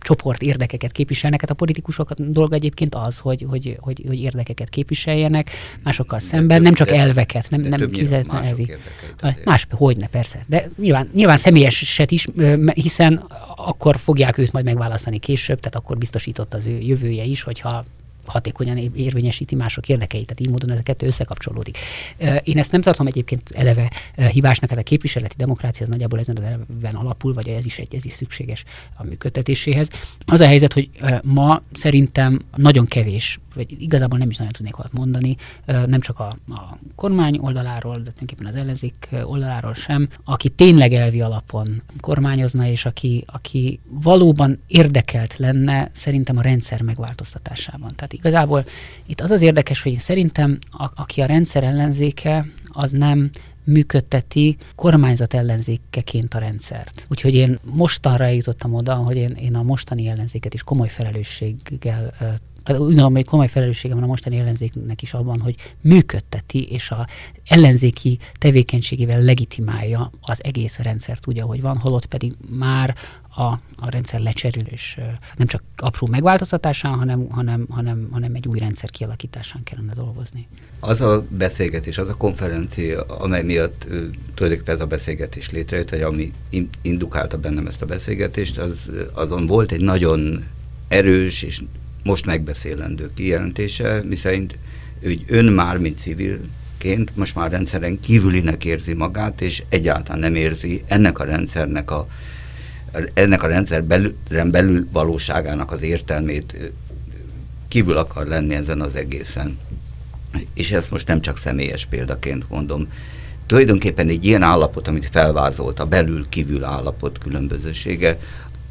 csoport érdekeket képviselnek. Hát a politikusok dolga egyébként az, hogy, hogy, hogy, hogy érdekeket képviseljenek másokkal szemben, több, nem csak de, elveket, nem, nem kizetlen elvi. Más, hogyne, persze. De nyilván, nyilván személyeset is, hiszen akkor fogják őt majd megválasztani később, tehát akkor biztosított az ő jövője is, hogyha hatékonyan érvényesíti mások érdekeit, tehát így módon ez a kettő összekapcsolódik. Én ezt nem tartom egyébként eleve hibásnak, hát a képviseleti demokrácia az nagyjából ezen az eleven alapul, vagy ez is, egy, ez is szükséges a működtetéséhez. Az a helyzet, hogy ma szerintem nagyon kevés, vagy igazából nem is nagyon tudnék valamit mondani, nem csak a, a kormány oldaláról, de tulajdonképpen az ellenzék oldaláról sem, aki tényleg elvi alapon kormányozna, és aki, aki valóban érdekelt lenne szerintem a rendszer megváltoztatásában. Tehát igazából itt az az érdekes, hogy szerintem a, aki a rendszer ellenzéke, az nem működteti kormányzat ellenzékeként a rendszert. Úgyhogy én mostanra jutottam oda, hogy én, én a mostani ellenzéket is komoly felelősséggel úgy gondolom, hogy komoly felelőssége van a mostani ellenzéknek is abban, hogy működteti, és a ellenzéki tevékenységével legitimálja az egész rendszert úgy, ahogy van, holott pedig már a, a rendszer lecserélés nem csak apró megváltoztatásán, hanem, hanem, hanem, hanem egy új rendszer kialakításán kellene dolgozni. Az a beszélgetés, az a konferencia, amely miatt tulajdonképpen ez a beszélgetés létrejött, vagy ami indukálta bennem ezt a beszélgetést, az, azon volt egy nagyon erős és most megbeszélendő kijelentése, miszerint hogy ön már, mint civilként, most már rendszeren kívülinek érzi magát, és egyáltalán nem érzi ennek a rendszernek a ennek a rendszer belül, belül valóságának az értelmét kívül akar lenni ezen az egészen. És ezt most nem csak személyes példaként mondom. Tulajdonképpen egy ilyen állapot, amit felvázolt, a belül-kívül állapot különbözősége,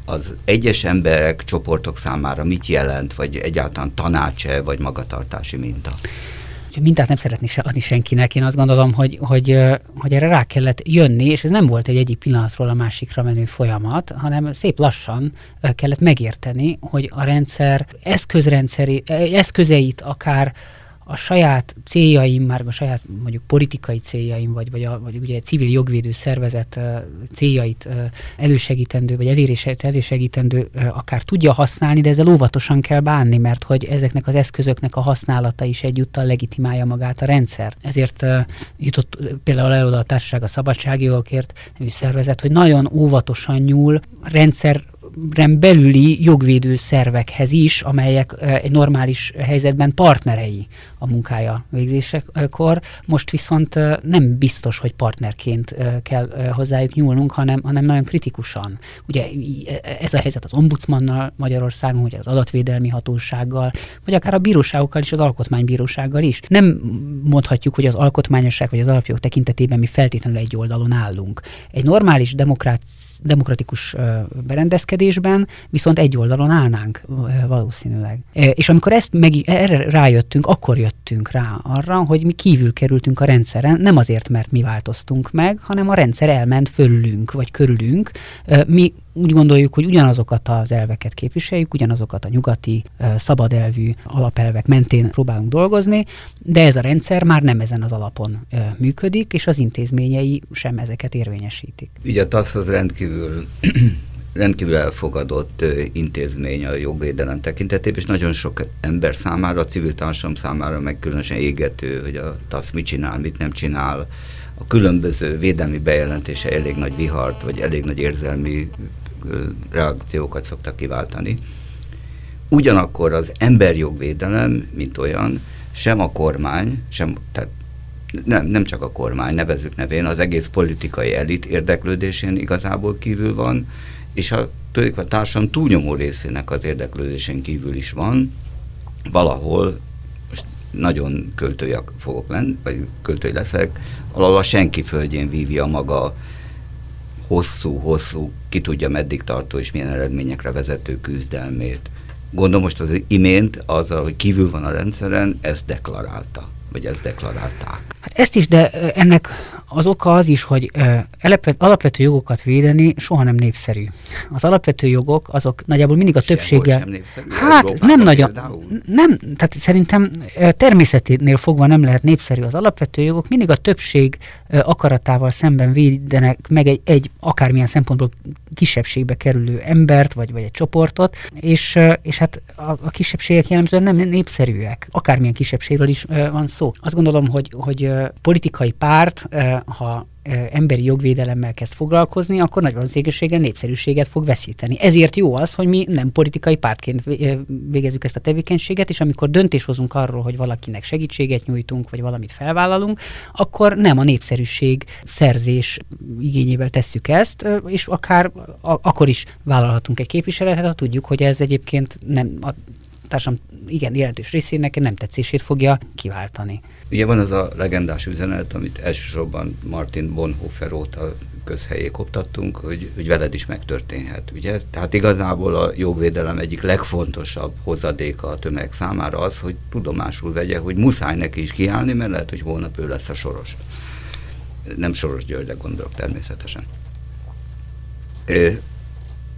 az egyes emberek, csoportok számára mit jelent, vagy egyáltalán tanácse, vagy magatartási minta? mintát nem szeretnék se adni senkinek. Én azt gondolom, hogy, hogy, hogy erre rá kellett jönni, és ez nem volt egy egyik pillanatról a másikra menő folyamat, hanem szép lassan kellett megérteni, hogy a rendszer eszközrendszeri, eszközeit akár a saját céljaim, már a saját mondjuk politikai céljaim, vagy, vagy, a, vagy ugye egy civil jogvédő szervezet céljait elősegítendő, vagy elérését elősegítendő akár tudja használni, de ezzel óvatosan kell bánni, mert hogy ezeknek az eszközöknek a használata is egyúttal legitimálja magát a rendszer. Ezért jutott például el oda a Társaság a Szabadságjogokért nevű szervezet, hogy nagyon óvatosan nyúl rendszer belüli jogvédő szervekhez is, amelyek egy normális helyzetben partnerei a munkája végzésekor. Most viszont nem biztos, hogy partnerként kell hozzájuk nyúlnunk, hanem, hanem nagyon kritikusan. Ugye ez a helyzet az ombudsmannal Magyarországon, ugye az adatvédelmi hatósággal, vagy akár a bíróságokkal is, az alkotmánybírósággal is. Nem mondhatjuk, hogy az alkotmányosság vagy az alapjog tekintetében mi feltétlenül egy oldalon állunk. Egy normális demokrácia demokratikus berendezkedésben, viszont egy oldalon állnánk valószínűleg. És amikor ezt meg, erre rájöttünk, akkor jöttünk rá arra, hogy mi kívül kerültünk a rendszeren, nem azért, mert mi változtunk meg, hanem a rendszer elment fölülünk, vagy körülünk. Mi úgy gondoljuk, hogy ugyanazokat az elveket képviseljük, ugyanazokat a nyugati, szabadelvű alapelvek mentén próbálunk dolgozni, de ez a rendszer már nem ezen az alapon működik, és az intézményei sem ezeket érvényesítik. Ugye a TASZ az rendkívül rendkívül elfogadott intézmény a jogvédelem tekintetében, és nagyon sok ember számára, a civil társadalom számára meg különösen égető, hogy a TASZ mit csinál, mit nem csinál. A különböző védelmi bejelentése elég nagy vihart, vagy elég nagy érzelmi reakciókat szoktak kiváltani. Ugyanakkor az emberjogvédelem, mint olyan, sem a kormány, sem, tehát nem, nem csak a kormány, nevezük nevén, az egész politikai elit érdeklődésén igazából kívül van, és a, a társadalom túlnyomó részének az érdeklődésén kívül is van, valahol, most nagyon költői fogok lenni, vagy költői leszek, valahol a senki földjén vívja maga hosszú-hosszú, ki tudja meddig tartó és milyen eredményekre vezető küzdelmét. Gondolom most az imént azzal, hogy kívül van a rendszeren, ezt deklarálta, vagy ezt deklarálták. Hát ezt is, de ennek az oka az is, hogy alapvető jogokat védeni soha nem népszerű. Az alapvető jogok azok nagyjából mindig a többséggel... Sem népszerű, hát nem nagyon... Nem, tehát szerintem természeténél fogva nem lehet népszerű. Az alapvető jogok mindig a többség akaratával szemben védenek meg egy, egy akármilyen szempontból kisebbségbe kerülő embert, vagy, vagy egy csoportot, és, és hát a, a kisebbségek jellemzően nem népszerűek. Akármilyen kisebbségről is van szó. Azt gondolom, hogy, hogy politikai párt, ha emberi jogvédelemmel kezd foglalkozni, akkor nagy valószínűséggel népszerűséget fog veszíteni. Ezért jó az, hogy mi nem politikai pártként végezzük ezt a tevékenységet, és amikor döntés hozunk arról, hogy valakinek segítséget nyújtunk, vagy valamit felvállalunk, akkor nem a népszerűség szerzés igényével tesszük ezt, és akár akkor is vállalhatunk egy képviseletet, ha tudjuk, hogy ez egyébként nem a társadalom igen jelentős részének nem tetszését fogja kiváltani. Ugye van az a legendás üzenet, amit elsősorban Martin Bonhoeffer óta közhelyé koptattunk, hogy, hogy veled is megtörténhet, ugye? Tehát igazából a jogvédelem egyik legfontosabb hozadéka a tömeg számára az, hogy tudomásul vegye, hogy muszáj neki is kiállni, mert lehet, hogy holnap ő lesz a soros. Nem Soros Györgyre gondolok természetesen.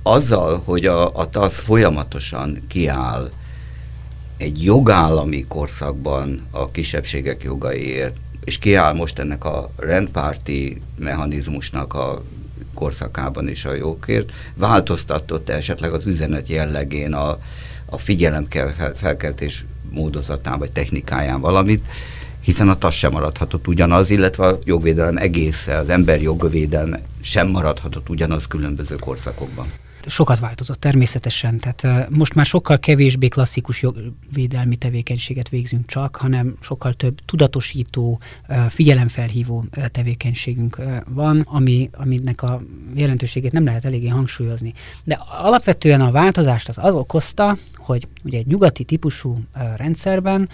Azzal, hogy a, a TASZ folyamatosan kiáll egy jogállami korszakban a kisebbségek jogaiért, és kiáll most ennek a rendpárti mechanizmusnak a korszakában is a jogért, változtatott esetleg az üzenet jellegén a, a felkeltés módozatán vagy technikáján valamit, hiszen a TAS sem maradhatott ugyanaz, illetve a jogvédelem egésze, az ember jogvédelme sem maradhatott ugyanaz különböző korszakokban sokat változott természetesen, tehát most már sokkal kevésbé klasszikus jogvédelmi tevékenységet végzünk csak, hanem sokkal több tudatosító, figyelemfelhívó tevékenységünk van, ami, aminek a jelentőségét nem lehet eléggé hangsúlyozni. De alapvetően a változást az az okozta, hogy ugye egy nyugati típusú rendszerben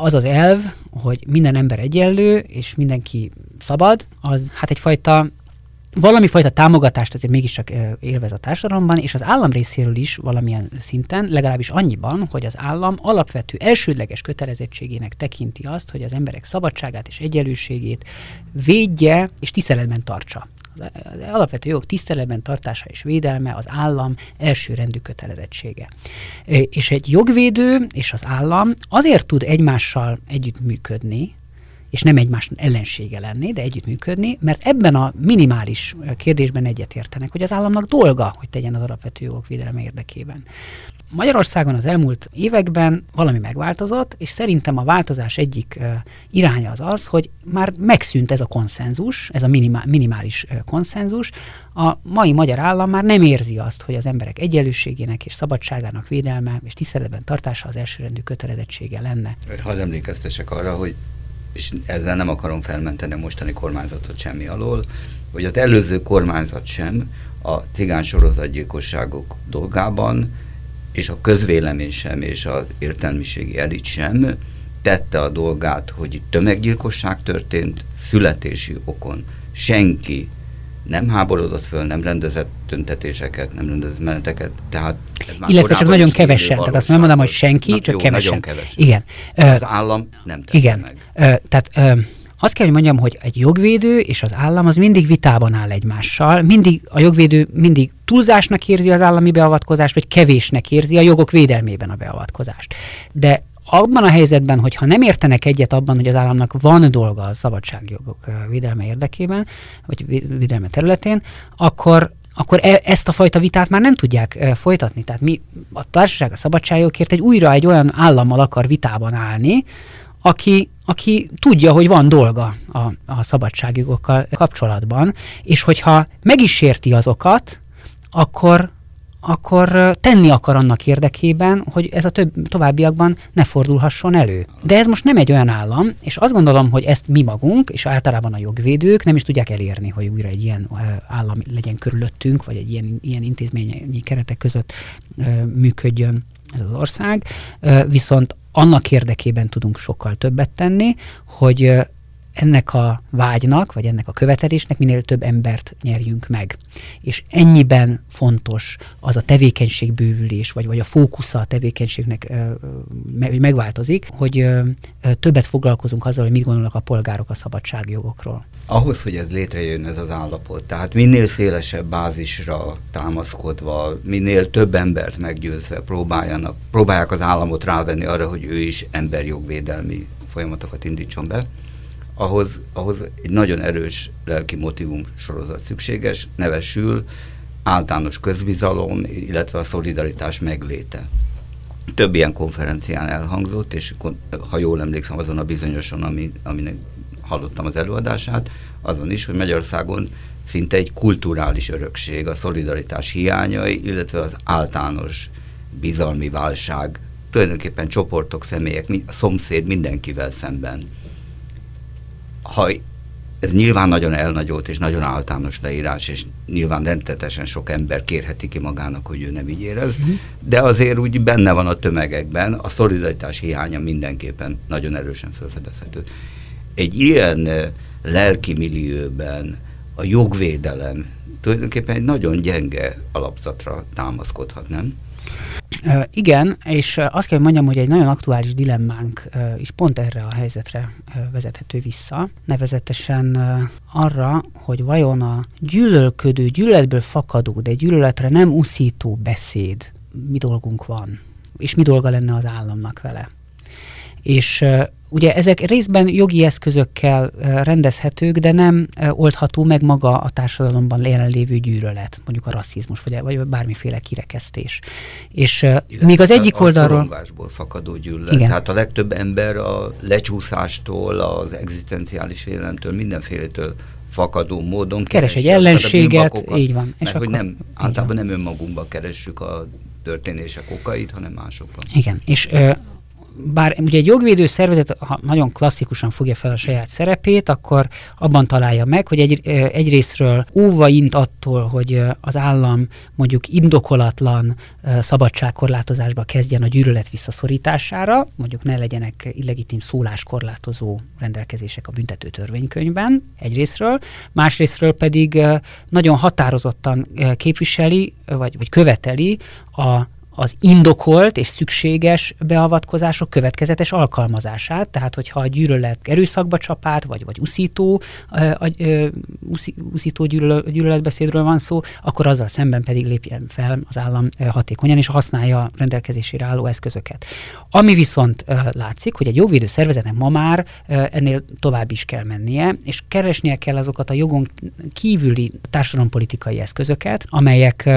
az az elv, hogy minden ember egyenlő, és mindenki szabad, az hát egyfajta valami fajta támogatást azért mégiscsak élvez a társadalomban, és az állam részéről is valamilyen szinten, legalábbis annyiban, hogy az állam alapvető elsődleges kötelezettségének tekinti azt, hogy az emberek szabadságát és egyenlőségét védje és tiszteletben tartsa az alapvető jogok tiszteletben tartása és védelme az állam elsőrendű kötelezettsége. És egy jogvédő és az állam azért tud egymással együttműködni, és nem egymás ellensége lenni, de együttműködni, mert ebben a minimális kérdésben egyetértenek, hogy az államnak dolga, hogy tegyen az alapvető jogok védelme érdekében. Magyarországon az elmúlt években valami megváltozott, és szerintem a változás egyik iránya az az, hogy már megszűnt ez a konszenzus, ez a minimál, minimális konszenzus. A mai magyar állam már nem érzi azt, hogy az emberek egyenlőségének és szabadságának védelme és tiszteletben tartása az elsőrendű kötelezettsége lenne. Hadd emlékeztesek arra, hogy és ezzel nem akarom felmenteni a mostani kormányzatot semmi alól, hogy az előző kormányzat sem a cigány sorozatgyilkosságok dolgában, és a közvélemény sem, és az értelmiségi elit sem tette a dolgát, hogy itt tömeggyilkosság történt, születési okon. Senki nem háborodott föl, nem rendezett tüntetéseket, nem rendezett meneteket, tehát Illetve csak nagyon kevesen, tehát azt nem mondom, hogy senki, Na, csak jó, kevesen. Nagyon kevesen. Igen. Az állam nem tette Igen. meg. Tehát azt kell, hogy mondjam, hogy egy jogvédő és az állam az mindig vitában áll egymással, mindig a jogvédő mindig túlzásnak érzi az állami beavatkozást, vagy kevésnek érzi a jogok védelmében a beavatkozást. De abban a helyzetben, hogyha nem értenek egyet abban, hogy az államnak van dolga a szabadságjogok védelme érdekében, vagy védelme területén, akkor akkor e, ezt a fajta vitát már nem tudják e, folytatni. Tehát mi a társaság a szabadságjogokért egy újra egy olyan állammal akar vitában állni, aki, aki tudja, hogy van dolga a, a szabadságjogokkal kapcsolatban, és hogyha meg is érti azokat, akkor, akkor tenni akar annak érdekében, hogy ez a több, továbbiakban ne fordulhasson elő. De ez most nem egy olyan állam, és azt gondolom, hogy ezt mi magunk, és általában a jogvédők nem is tudják elérni, hogy újra egy ilyen állam legyen körülöttünk, vagy egy ilyen, ilyen intézményi keretek között működjön ez az ország. Viszont annak érdekében tudunk sokkal többet tenni, hogy ennek a vágynak, vagy ennek a követelésnek minél több embert nyerjünk meg. És ennyiben fontos az a tevékenységbővülés, vagy, vagy a fókusza a tevékenységnek hogy megváltozik, hogy többet foglalkozunk azzal, hogy mit gondolnak a polgárok a szabadságjogokról. Ahhoz, hogy ez létrejön ez az állapot, tehát minél szélesebb bázisra támaszkodva, minél több embert meggyőzve próbáljanak, próbálják az államot rávenni arra, hogy ő is emberjogvédelmi folyamatokat indítson be, ahhoz, ahhoz egy nagyon erős lelki motivum sorozat szükséges, nevesül általános közbizalom, illetve a szolidaritás megléte. Több ilyen konferencián elhangzott, és ha jól emlékszem azon a bizonyosan, ami, aminek hallottam az előadását, azon is, hogy Magyarországon szinte egy kulturális örökség, a szolidaritás hiányai, illetve az általános bizalmi válság, tulajdonképpen csoportok, személyek, a szomszéd mindenkivel szemben ha ez nyilván nagyon elnagyolt és nagyon általános leírás, és nyilván rendetetesen sok ember kérheti ki magának, hogy ő nem így érez, uh-huh. de azért úgy benne van a tömegekben, a szolidaritás hiánya mindenképpen nagyon erősen felfedezhető. Egy ilyen lelki millióben a jogvédelem tulajdonképpen egy nagyon gyenge alapzatra támaszkodhat, nem? Igen, és azt kell mondjam, hogy egy nagyon aktuális dilemmánk is pont erre a helyzetre vezethető vissza, nevezetesen arra, hogy vajon a gyűlölködő, gyűlöletből fakadó, de gyűlöletre nem uszító beszéd mi dolgunk van, és mi dolga lenne az államnak vele. És Ugye ezek részben jogi eszközökkel rendezhetők, de nem oldható meg maga a társadalomban jelenlévő gyűlölet, mondjuk a rasszizmus, vagy, vagy bármiféle kirekesztés. És Illetve még az egyik a oldalról... A fakadó gyűlölet. Igen. Tehát a legtöbb ember a lecsúszástól, az egzisztenciális félelemtől, mindenfélétől fakadó módon keres egy ellenséget, így van. És mert akkor, hogy nem, általában van. nem önmagunkba keressük a történések okait, hanem másokban. Igen, és ö, bár ugye egy jogvédő szervezet, ha nagyon klasszikusan fogja fel a saját szerepét, akkor abban találja meg, hogy egy, egyrésztről óva int attól, hogy az állam mondjuk indokolatlan szabadságkorlátozásba kezdjen a gyűlölet visszaszorítására, mondjuk ne legyenek illegitim szóláskorlátozó rendelkezések a büntető törvénykönyvben egyrésztről, másrésztről pedig nagyon határozottan képviseli, vagy, vagy követeli a az indokolt és szükséges beavatkozások következetes alkalmazását, tehát hogyha a gyűlölet erőszakba csapát, vagy, vagy uszító, a, uszító gyűlöletbeszédről van szó, akkor azzal szemben pedig lépjen fel az állam hatékonyan, és használja a rendelkezésére álló eszközöket. Ami viszont látszik, hogy egy jogvédő szervezetnek ma már ennél tovább is kell mennie, és keresnie kell azokat a jogon kívüli társadalompolitikai eszközöket, amelyek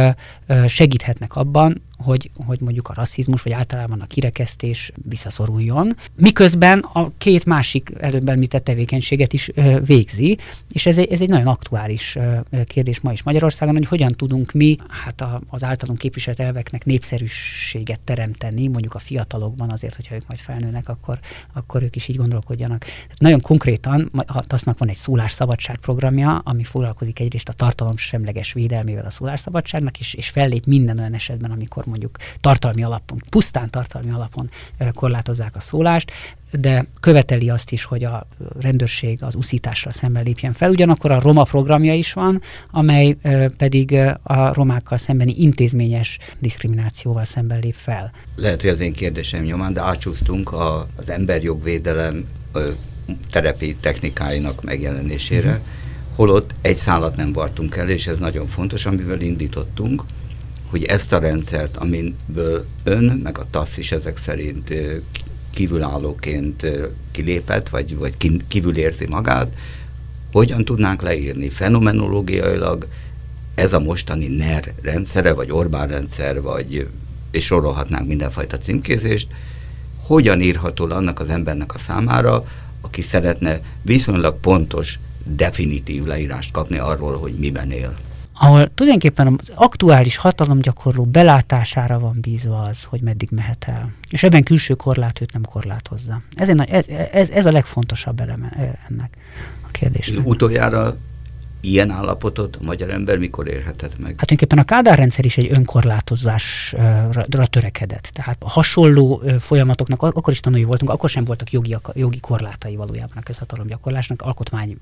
segíthetnek abban, hogy, hogy mondjuk a rasszizmus, vagy általában a kirekesztés visszaszoruljon, miközben a két másik előbb említett tevékenységet is ö, végzi, és ez egy, ez egy nagyon aktuális ö, kérdés ma is Magyarországon, hogy hogyan tudunk mi hát a, az általunk képviselt elveknek népszerűséget teremteni, mondjuk a fiatalokban azért, hogyha ők majd felnőnek, akkor, akkor ők is így gondolkodjanak. Tehát nagyon konkrétan a TASZ-nak van egy szólásszabadság programja, ami foglalkozik egyrészt a tartalom semleges védelmével a szólásszabadságnak, és, és fellép minden olyan esetben, amikor mondjuk tartalmi alapon, pusztán tartalmi alapon korlátozzák a szólást, de követeli azt is, hogy a rendőrség az uszításra szemben lépjen fel. Ugyanakkor a Roma programja is van, amely pedig a romákkal szembeni intézményes diszkriminációval szemben lép fel. Lehet, hogy az én kérdésem nyomán, de átsúsztunk a, az emberjogvédelem terepi technikáinak megjelenésére, uh-huh. holott egy szállat nem vartunk el, és ez nagyon fontos, amivel indítottunk, hogy ezt a rendszert, amiből ön, meg a TASZ is ezek szerint kívülállóként kilépett, vagy, vagy kívül érzi magát, hogyan tudnánk leírni? Fenomenológiailag ez a mostani NER rendszere, vagy Orbán rendszer, vagy és sorolhatnánk mindenfajta címkézést, hogyan írható annak az embernek a számára, aki szeretne viszonylag pontos, definitív leírást kapni arról, hogy miben él ahol tulajdonképpen az aktuális hatalomgyakorló belátására van bízva az, hogy meddig mehet el. És ebben külső korlát őt nem korlátozza. Ez, egy, ez, ez, ez a legfontosabb eleme ennek a kérdésnek. Utoljára ilyen állapotot a magyar ember mikor érhetett meg? Hát tulajdonképpen a Kádár rendszer is egy önkorlátozásra törekedett. Tehát a hasonló folyamatoknak akkor is tanulni voltunk, akkor sem voltak jogi, jogi korlátai valójában a közhatalomgyakorlásnak, alkotmány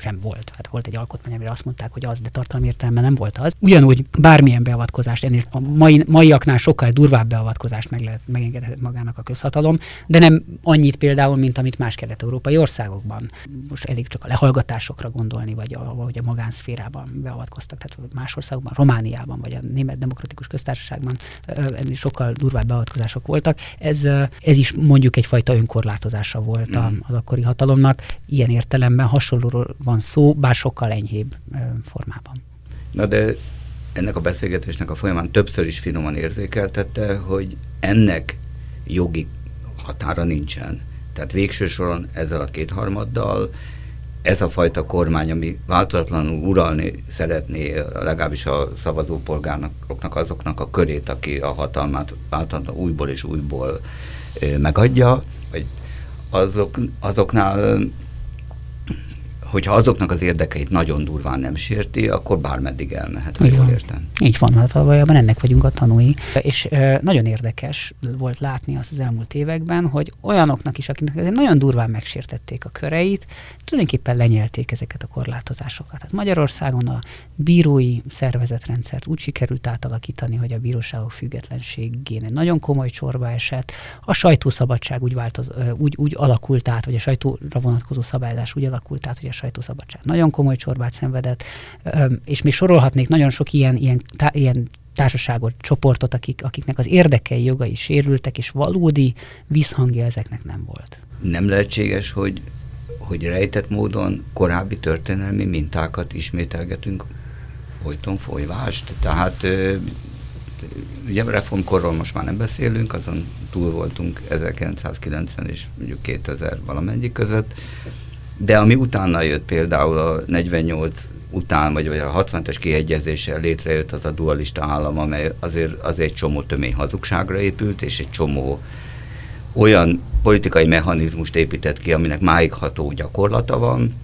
sem volt. Hát volt egy alkotmány, amire azt mondták, hogy az, de tartalmi értelemben nem volt az. Ugyanúgy bármilyen beavatkozást, ennél a mai, maiaknál sokkal durvább beavatkozást meg lehet, megengedhet magának a közhatalom, de nem annyit például, mint amit más kelet-európai országokban. Most elég csak a lehallgatásokra gondolni, vagy a, vagy a magánszférában beavatkoztak. Tehát más országokban, Romániában, vagy a Német Demokratikus Köztársaságban ennél sokkal durvább beavatkozások voltak. Ez, ez is mondjuk egyfajta önkorlátozása volt mm. az akkori hatalomnak. Ilyen értelemben hasonlóról van szó, bár sokkal enyhébb formában. Na de ennek a beszélgetésnek a folyamán többször is finoman érzékeltette, hogy ennek jogi határa nincsen. Tehát végső soron ezzel a kétharmaddal ez a fajta kormány, ami változatlanul uralni szeretné legalábbis a szavazópolgároknak azoknak a körét, aki a hatalmát változatlanul újból és újból megadja, vagy azok, azoknál hogyha azoknak az érdekeit nagyon durván nem sérti, akkor bármeddig elmehet, ha jól értem. Így van, hát valójában ennek vagyunk a tanúi. És e, nagyon érdekes volt látni azt az elmúlt években, hogy olyanoknak is, akiknek nagyon durván megsértették a köreit, tulajdonképpen lenyelték ezeket a korlátozásokat. Tehát Magyarországon a bírói szervezetrendszert úgy sikerült átalakítani, hogy a bíróságok függetlenségén egy nagyon komoly csorba esett. A sajtószabadság úgy, változ, úgy, úgy alakult át, vagy a sajtóra vonatkozó szabályozás úgy alakult át, hogy a sajtószabadság nagyon komoly csorbát szenvedett, és még sorolhatnék nagyon sok ilyen, ilyen, tá, ilyen társaságot, csoportot, akik, akiknek az érdekei, jogai sérültek, és valódi visszhangja ezeknek nem volt. Nem lehetséges, hogy, hogy rejtett módon korábbi történelmi mintákat ismételgetünk folyton folyvást. Tehát ugye reformkorról most már nem beszélünk, azon túl voltunk 1990 és mondjuk 2000 valamennyi között, de ami utána jött például a 48 után, vagy, vagy a 60-as kiegyezéssel létrejött az a dualista állam, amely azért, azért egy csomó tömény hazugságra épült, és egy csomó olyan politikai mechanizmust épített ki, aminek máig ható gyakorlata van,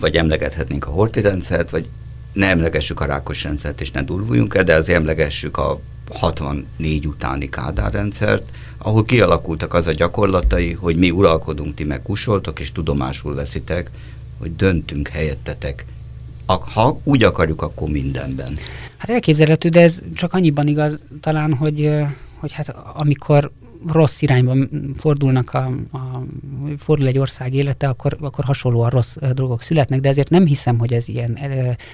vagy emlegethetnénk a horti rendszert, vagy ne emlegessük a rákos rendszert, és ne durvuljunk el, de azért emlegessük a 64 utáni Kádár rendszert, ahol kialakultak az a gyakorlatai, hogy mi uralkodunk, ti meg kusoltok, és tudomásul veszitek, hogy döntünk helyettetek. Ha úgy akarjuk, akkor mindenben. Hát elképzelhető, de ez csak annyiban igaz talán, hogy, hogy hát amikor rossz irányba fordulnak a, a, fordul egy ország élete, akkor, akkor hasonlóan rossz dolgok születnek, de ezért nem hiszem, hogy ez ilyen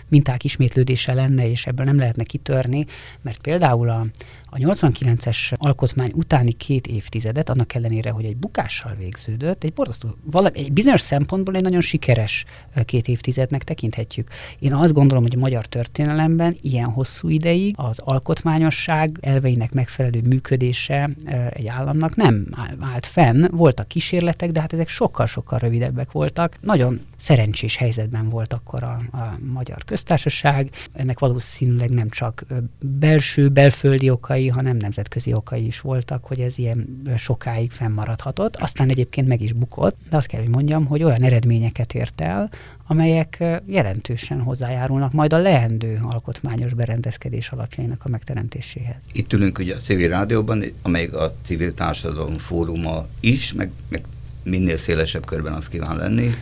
minták ismétlődése lenne, és ebből nem lehetne kitörni, mert például a, a 89-es alkotmány utáni két évtizedet, annak ellenére, hogy egy bukással végződött, egy borzasztó, valami, egy bizonyos szempontból egy nagyon sikeres két évtizednek tekinthetjük. Én azt gondolom, hogy a magyar történelemben ilyen hosszú ideig az alkotmányosság elveinek megfelelő működése egy államnak nem állt fenn. Voltak kísérletek, de hát ezek sokkal-sokkal rövidebbek voltak. Nagyon szerencsés helyzetben volt akkor a, a magyar köztársaság. Ennek valószínűleg nem csak belső, belföldi okai, hanem nemzetközi okai is voltak, hogy ez ilyen sokáig fennmaradhatott. Aztán egyébként meg is bukott, de azt kell, hogy mondjam, hogy olyan eredményeket ért el, amelyek jelentősen hozzájárulnak majd a leendő alkotmányos berendezkedés alapjainak a megteremtéséhez. Itt ülünk ugye a civil rádióban, amely a civil társadalom fóruma is, meg, meg minél szélesebb körben az kíván lenni,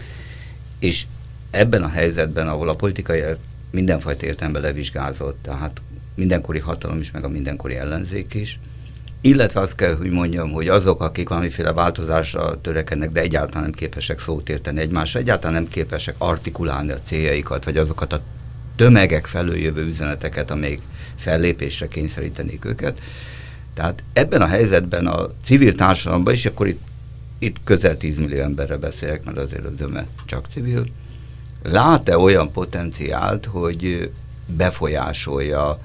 és ebben a helyzetben, ahol a politikai mindenfajta értelemben levizsgázott, tehát mindenkori hatalom is, meg a mindenkori ellenzék is, illetve azt kell, hogy mondjam, hogy azok, akik valamiféle változásra törekednek, de egyáltalán nem képesek szót érteni egymásra, egyáltalán nem képesek artikulálni a céljaikat, vagy azokat a tömegek felől jövő üzeneteket, amelyik fellépésre kényszerítenék őket. Tehát ebben a helyzetben a civil társadalomban, és akkor itt, itt közel 10 millió emberre beszélek, mert azért az öme csak civil, lát-e olyan potenciált, hogy befolyásolja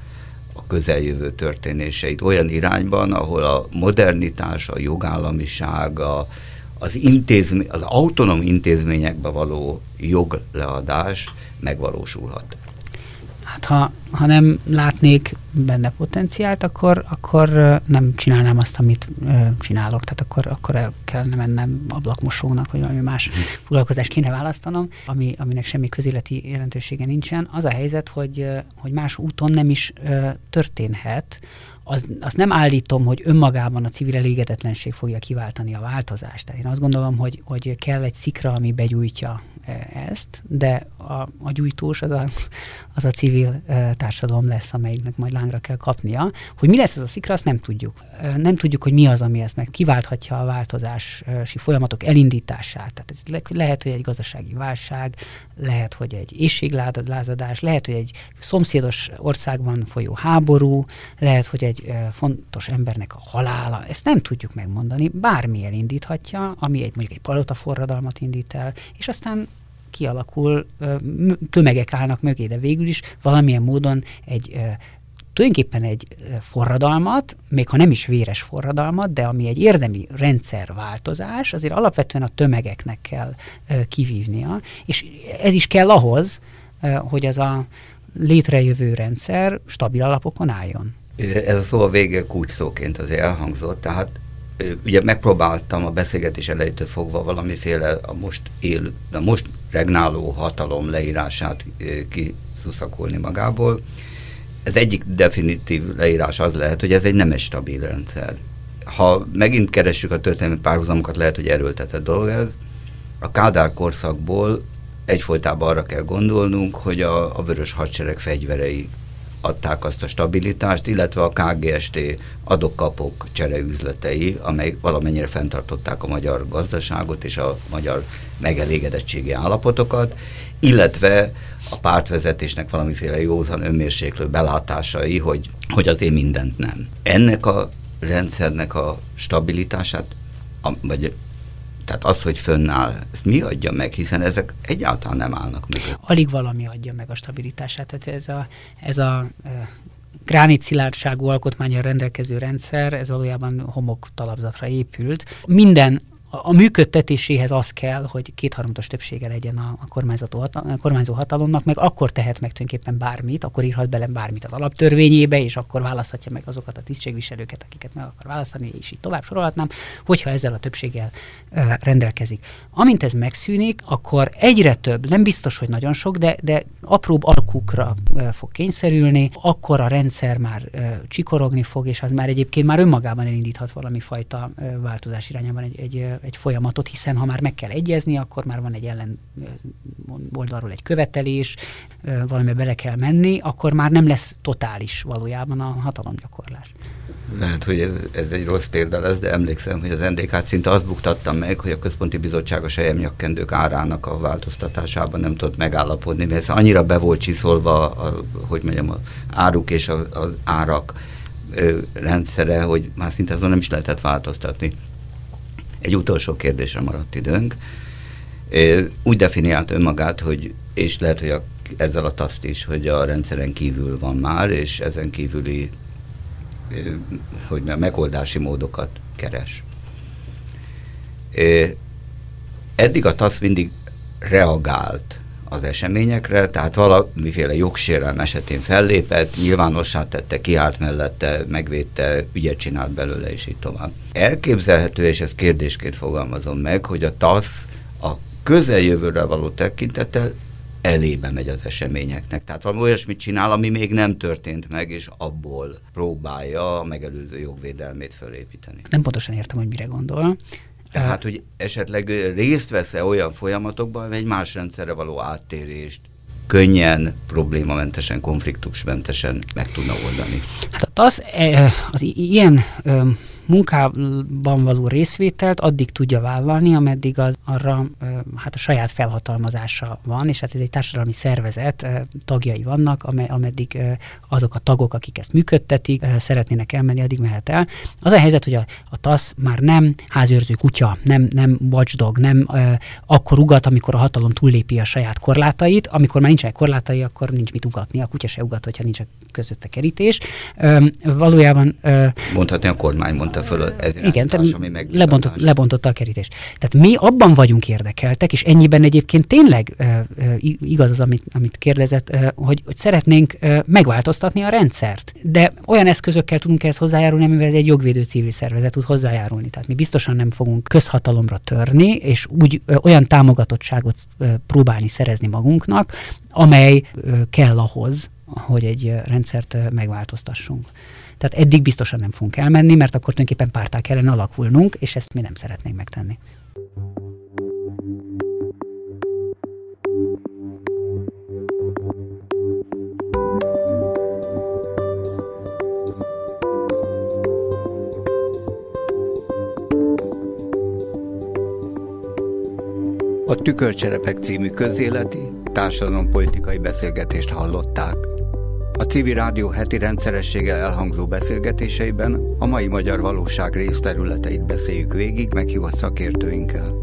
a közeljövő történéseit olyan irányban, ahol a modernitás, a jogállamiság, a, az, intézmény, az autonóm intézményekbe való jogleadás megvalósulhat. Hát ha, ha nem látnék benne potenciált, akkor, akkor nem csinálnám azt, amit csinálok. Tehát akkor, akkor el kellene mennem ablakmosónak, vagy valami más hm. foglalkozást kéne választanom, ami, aminek semmi közéleti jelentősége nincsen. Az a helyzet, hogy, hogy más úton nem is történhet, az, azt nem állítom, hogy önmagában a civil elégedetlenség fogja kiváltani a változást. Tehát én azt gondolom, hogy, hogy kell egy szikra, ami begyújtja ezt, de a, a gyújtós az a, az a civil társadalom lesz, amelyiknek majd lángra kell kapnia. Hogy mi lesz ez a szikra, azt nem tudjuk. Nem tudjuk, hogy mi az, ami ezt meg kiválthatja a változási folyamatok elindítását. Tehát ez le, lehet, hogy egy gazdasági válság, lehet, hogy egy éjséglázadás, lehet, hogy egy szomszédos országban folyó háború, lehet, hogy egy fontos embernek a halála. Ezt nem tudjuk megmondani. Bármi elindíthatja, ami egy mondjuk egy palota forradalmat indít el, és aztán kialakul, tömegek állnak mögé, de végül is valamilyen módon egy tulajdonképpen egy forradalmat, még ha nem is véres forradalmat, de ami egy érdemi rendszerváltozás, azért alapvetően a tömegeknek kell kivívnia, és ez is kell ahhoz, hogy ez a létrejövő rendszer stabil alapokon álljon. Ez a szó a vége kulcs szóként azért elhangzott, tehát ugye megpróbáltam a beszélgetés elejétől fogva valamiféle a most él, a most regnáló hatalom leírását kiszuszakolni magából. Ez egyik definitív leírás az lehet, hogy ez egy nem egy stabil rendszer. Ha megint keressük a történelmi párhuzamokat, lehet, hogy erőltetett dolog ez. A Kádár korszakból egyfolytában arra kell gondolnunk, hogy a, a vörös hadsereg fegyverei adták azt a stabilitást, illetve a KGST adokkapok csereüzletei, amely valamennyire fenntartották a magyar gazdaságot és a magyar megelégedettségi állapotokat, illetve a pártvezetésnek valamiféle józan önmérséklő belátásai, hogy, hogy azért mindent nem. Ennek a rendszernek a stabilitását, vagy tehát az, hogy fönnáll, ez mi adja meg, hiszen ezek egyáltalán nem állnak meg. Alig valami adja meg a stabilitását. Tehát ez a, ez a gránit szilárdságú alkotmányra rendelkező rendszer, ez valójában homok talapzatra épült. Minden a működtetéséhez az kell, hogy kétharmados többsége legyen a, a, kormányzató, a kormányzó hatalomnak, meg akkor tehet meg tulajdonképpen bármit, akkor írhat bele bármit az alaptörvényébe, és akkor választhatja meg azokat a tisztségviselőket, akiket meg akar választani, és így tovább sorolhatnám, hogyha ezzel a többséggel uh, rendelkezik. Amint ez megszűnik, akkor egyre több, nem biztos, hogy nagyon sok, de, de apróbb alkukra uh, fog kényszerülni, akkor a rendszer már uh, csikorogni fog, és az már egyébként már önmagában elindíthat valami fajta uh, változás irányában egy, egy, egy folyamatot, hiszen ha már meg kell egyezni, akkor már van egy ellen oldalról egy követelés, valami bele kell menni, akkor már nem lesz totális valójában a hatalomgyakorlás. Lehet, hogy ez, ez egy rossz példa lesz, de emlékszem, hogy az NDK-t szinte azt buktatta meg, hogy a Központi Bizottság a sejemnyakkendők árának a változtatásában nem tudott megállapodni, mert ez annyira be volt csiszolva, a, hogy mondjam, az áruk és az árak ö, rendszere, hogy már szinte azon nem is lehetett változtatni. Egy utolsó kérdésre maradt időnk. Úgy definiált önmagát, hogy, és lehet, hogy a, ezzel a taszt is, hogy a rendszeren kívül van már, és ezen kívüli hogy megoldási módokat keres. Eddig a TASZ mindig reagált az eseményekre, tehát valamiféle jogsérelem esetén fellépett, nyilvánossá tette, kiállt mellette, megvédte, ügyet csinált belőle, és így tovább. Elképzelhető, és ezt kérdésként fogalmazom meg, hogy a TASZ a közeljövőre való tekintettel elébe megy az eseményeknek. Tehát valami olyasmit csinál, ami még nem történt meg, és abból próbálja a megelőző jogvédelmét fölépíteni. Nem pontosan értem, hogy mire gondol. Tehát, hogy esetleg részt vesz-e olyan folyamatokban, hogy egy más rendszerre való áttérést könnyen, problémamentesen, konfliktusmentesen meg tudna oldani. Hát az, e, az ilyen munkában való részvételt addig tudja vállalni, ameddig az arra hát a saját felhatalmazása van, és hát ez egy társadalmi szervezet, tagjai vannak, ameddig azok a tagok, akik ezt működtetik, szeretnének elmenni, addig mehet el. Az a helyzet, hogy a, a TASZ már nem házőrző kutya, nem, nem watchdog, nem akkor ugat, amikor a hatalom túllépi a saját korlátait, amikor már nincsenek korlátai, akkor nincs mit ugatni, a kutya se ugat, hogyha nincs közötte kerítés. Valójában... Mondhatni a kormány mondta föl ez Igen, tehát lebontott, lebontotta a kerítést. Tehát mi abban vagyunk érdekeltek, és ennyiben egyébként tényleg uh, igaz az, amit, amit kérdezett, uh, hogy, hogy szeretnénk uh, megváltoztatni a rendszert. De olyan eszközökkel tudunk ehhez hozzájárulni, amivel ez egy jogvédő civil szervezet tud hozzájárulni. Tehát mi biztosan nem fogunk közhatalomra törni, és úgy olyan támogatottságot próbálni szerezni magunknak, amely kell ahhoz, hogy egy rendszert megváltoztassunk. Tehát eddig biztosan nem fogunk elmenni, mert akkor tulajdonképpen pártá kellene alakulnunk, és ezt mi nem szeretnénk megtenni. A Tükörcserepek című közéleti, társadalompolitikai beszélgetést hallották. Civil rádió heti rendszerességgel elhangzó beszélgetéseiben a mai magyar valóság részterületeit beszéljük végig meghívott szakértőinkkel.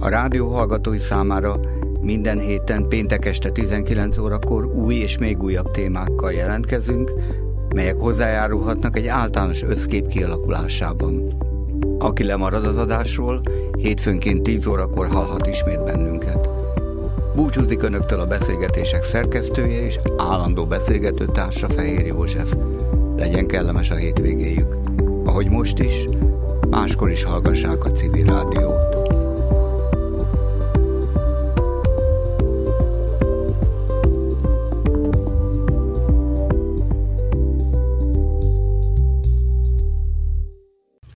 A rádió hallgatói számára minden héten péntek este 19 órakor új és még újabb témákkal jelentkezünk, melyek hozzájárulhatnak egy általános összkép kialakulásában. Aki lemarad az adásról, hétfőnként 10 órakor hallhat ismét bennünket. Búcsúzik Önöktől a beszélgetések szerkesztője és állandó beszélgető társa Fehér József. Legyen kellemes a hétvégéjük. Ahogy most is, máskor is hallgassák a civil rádiót.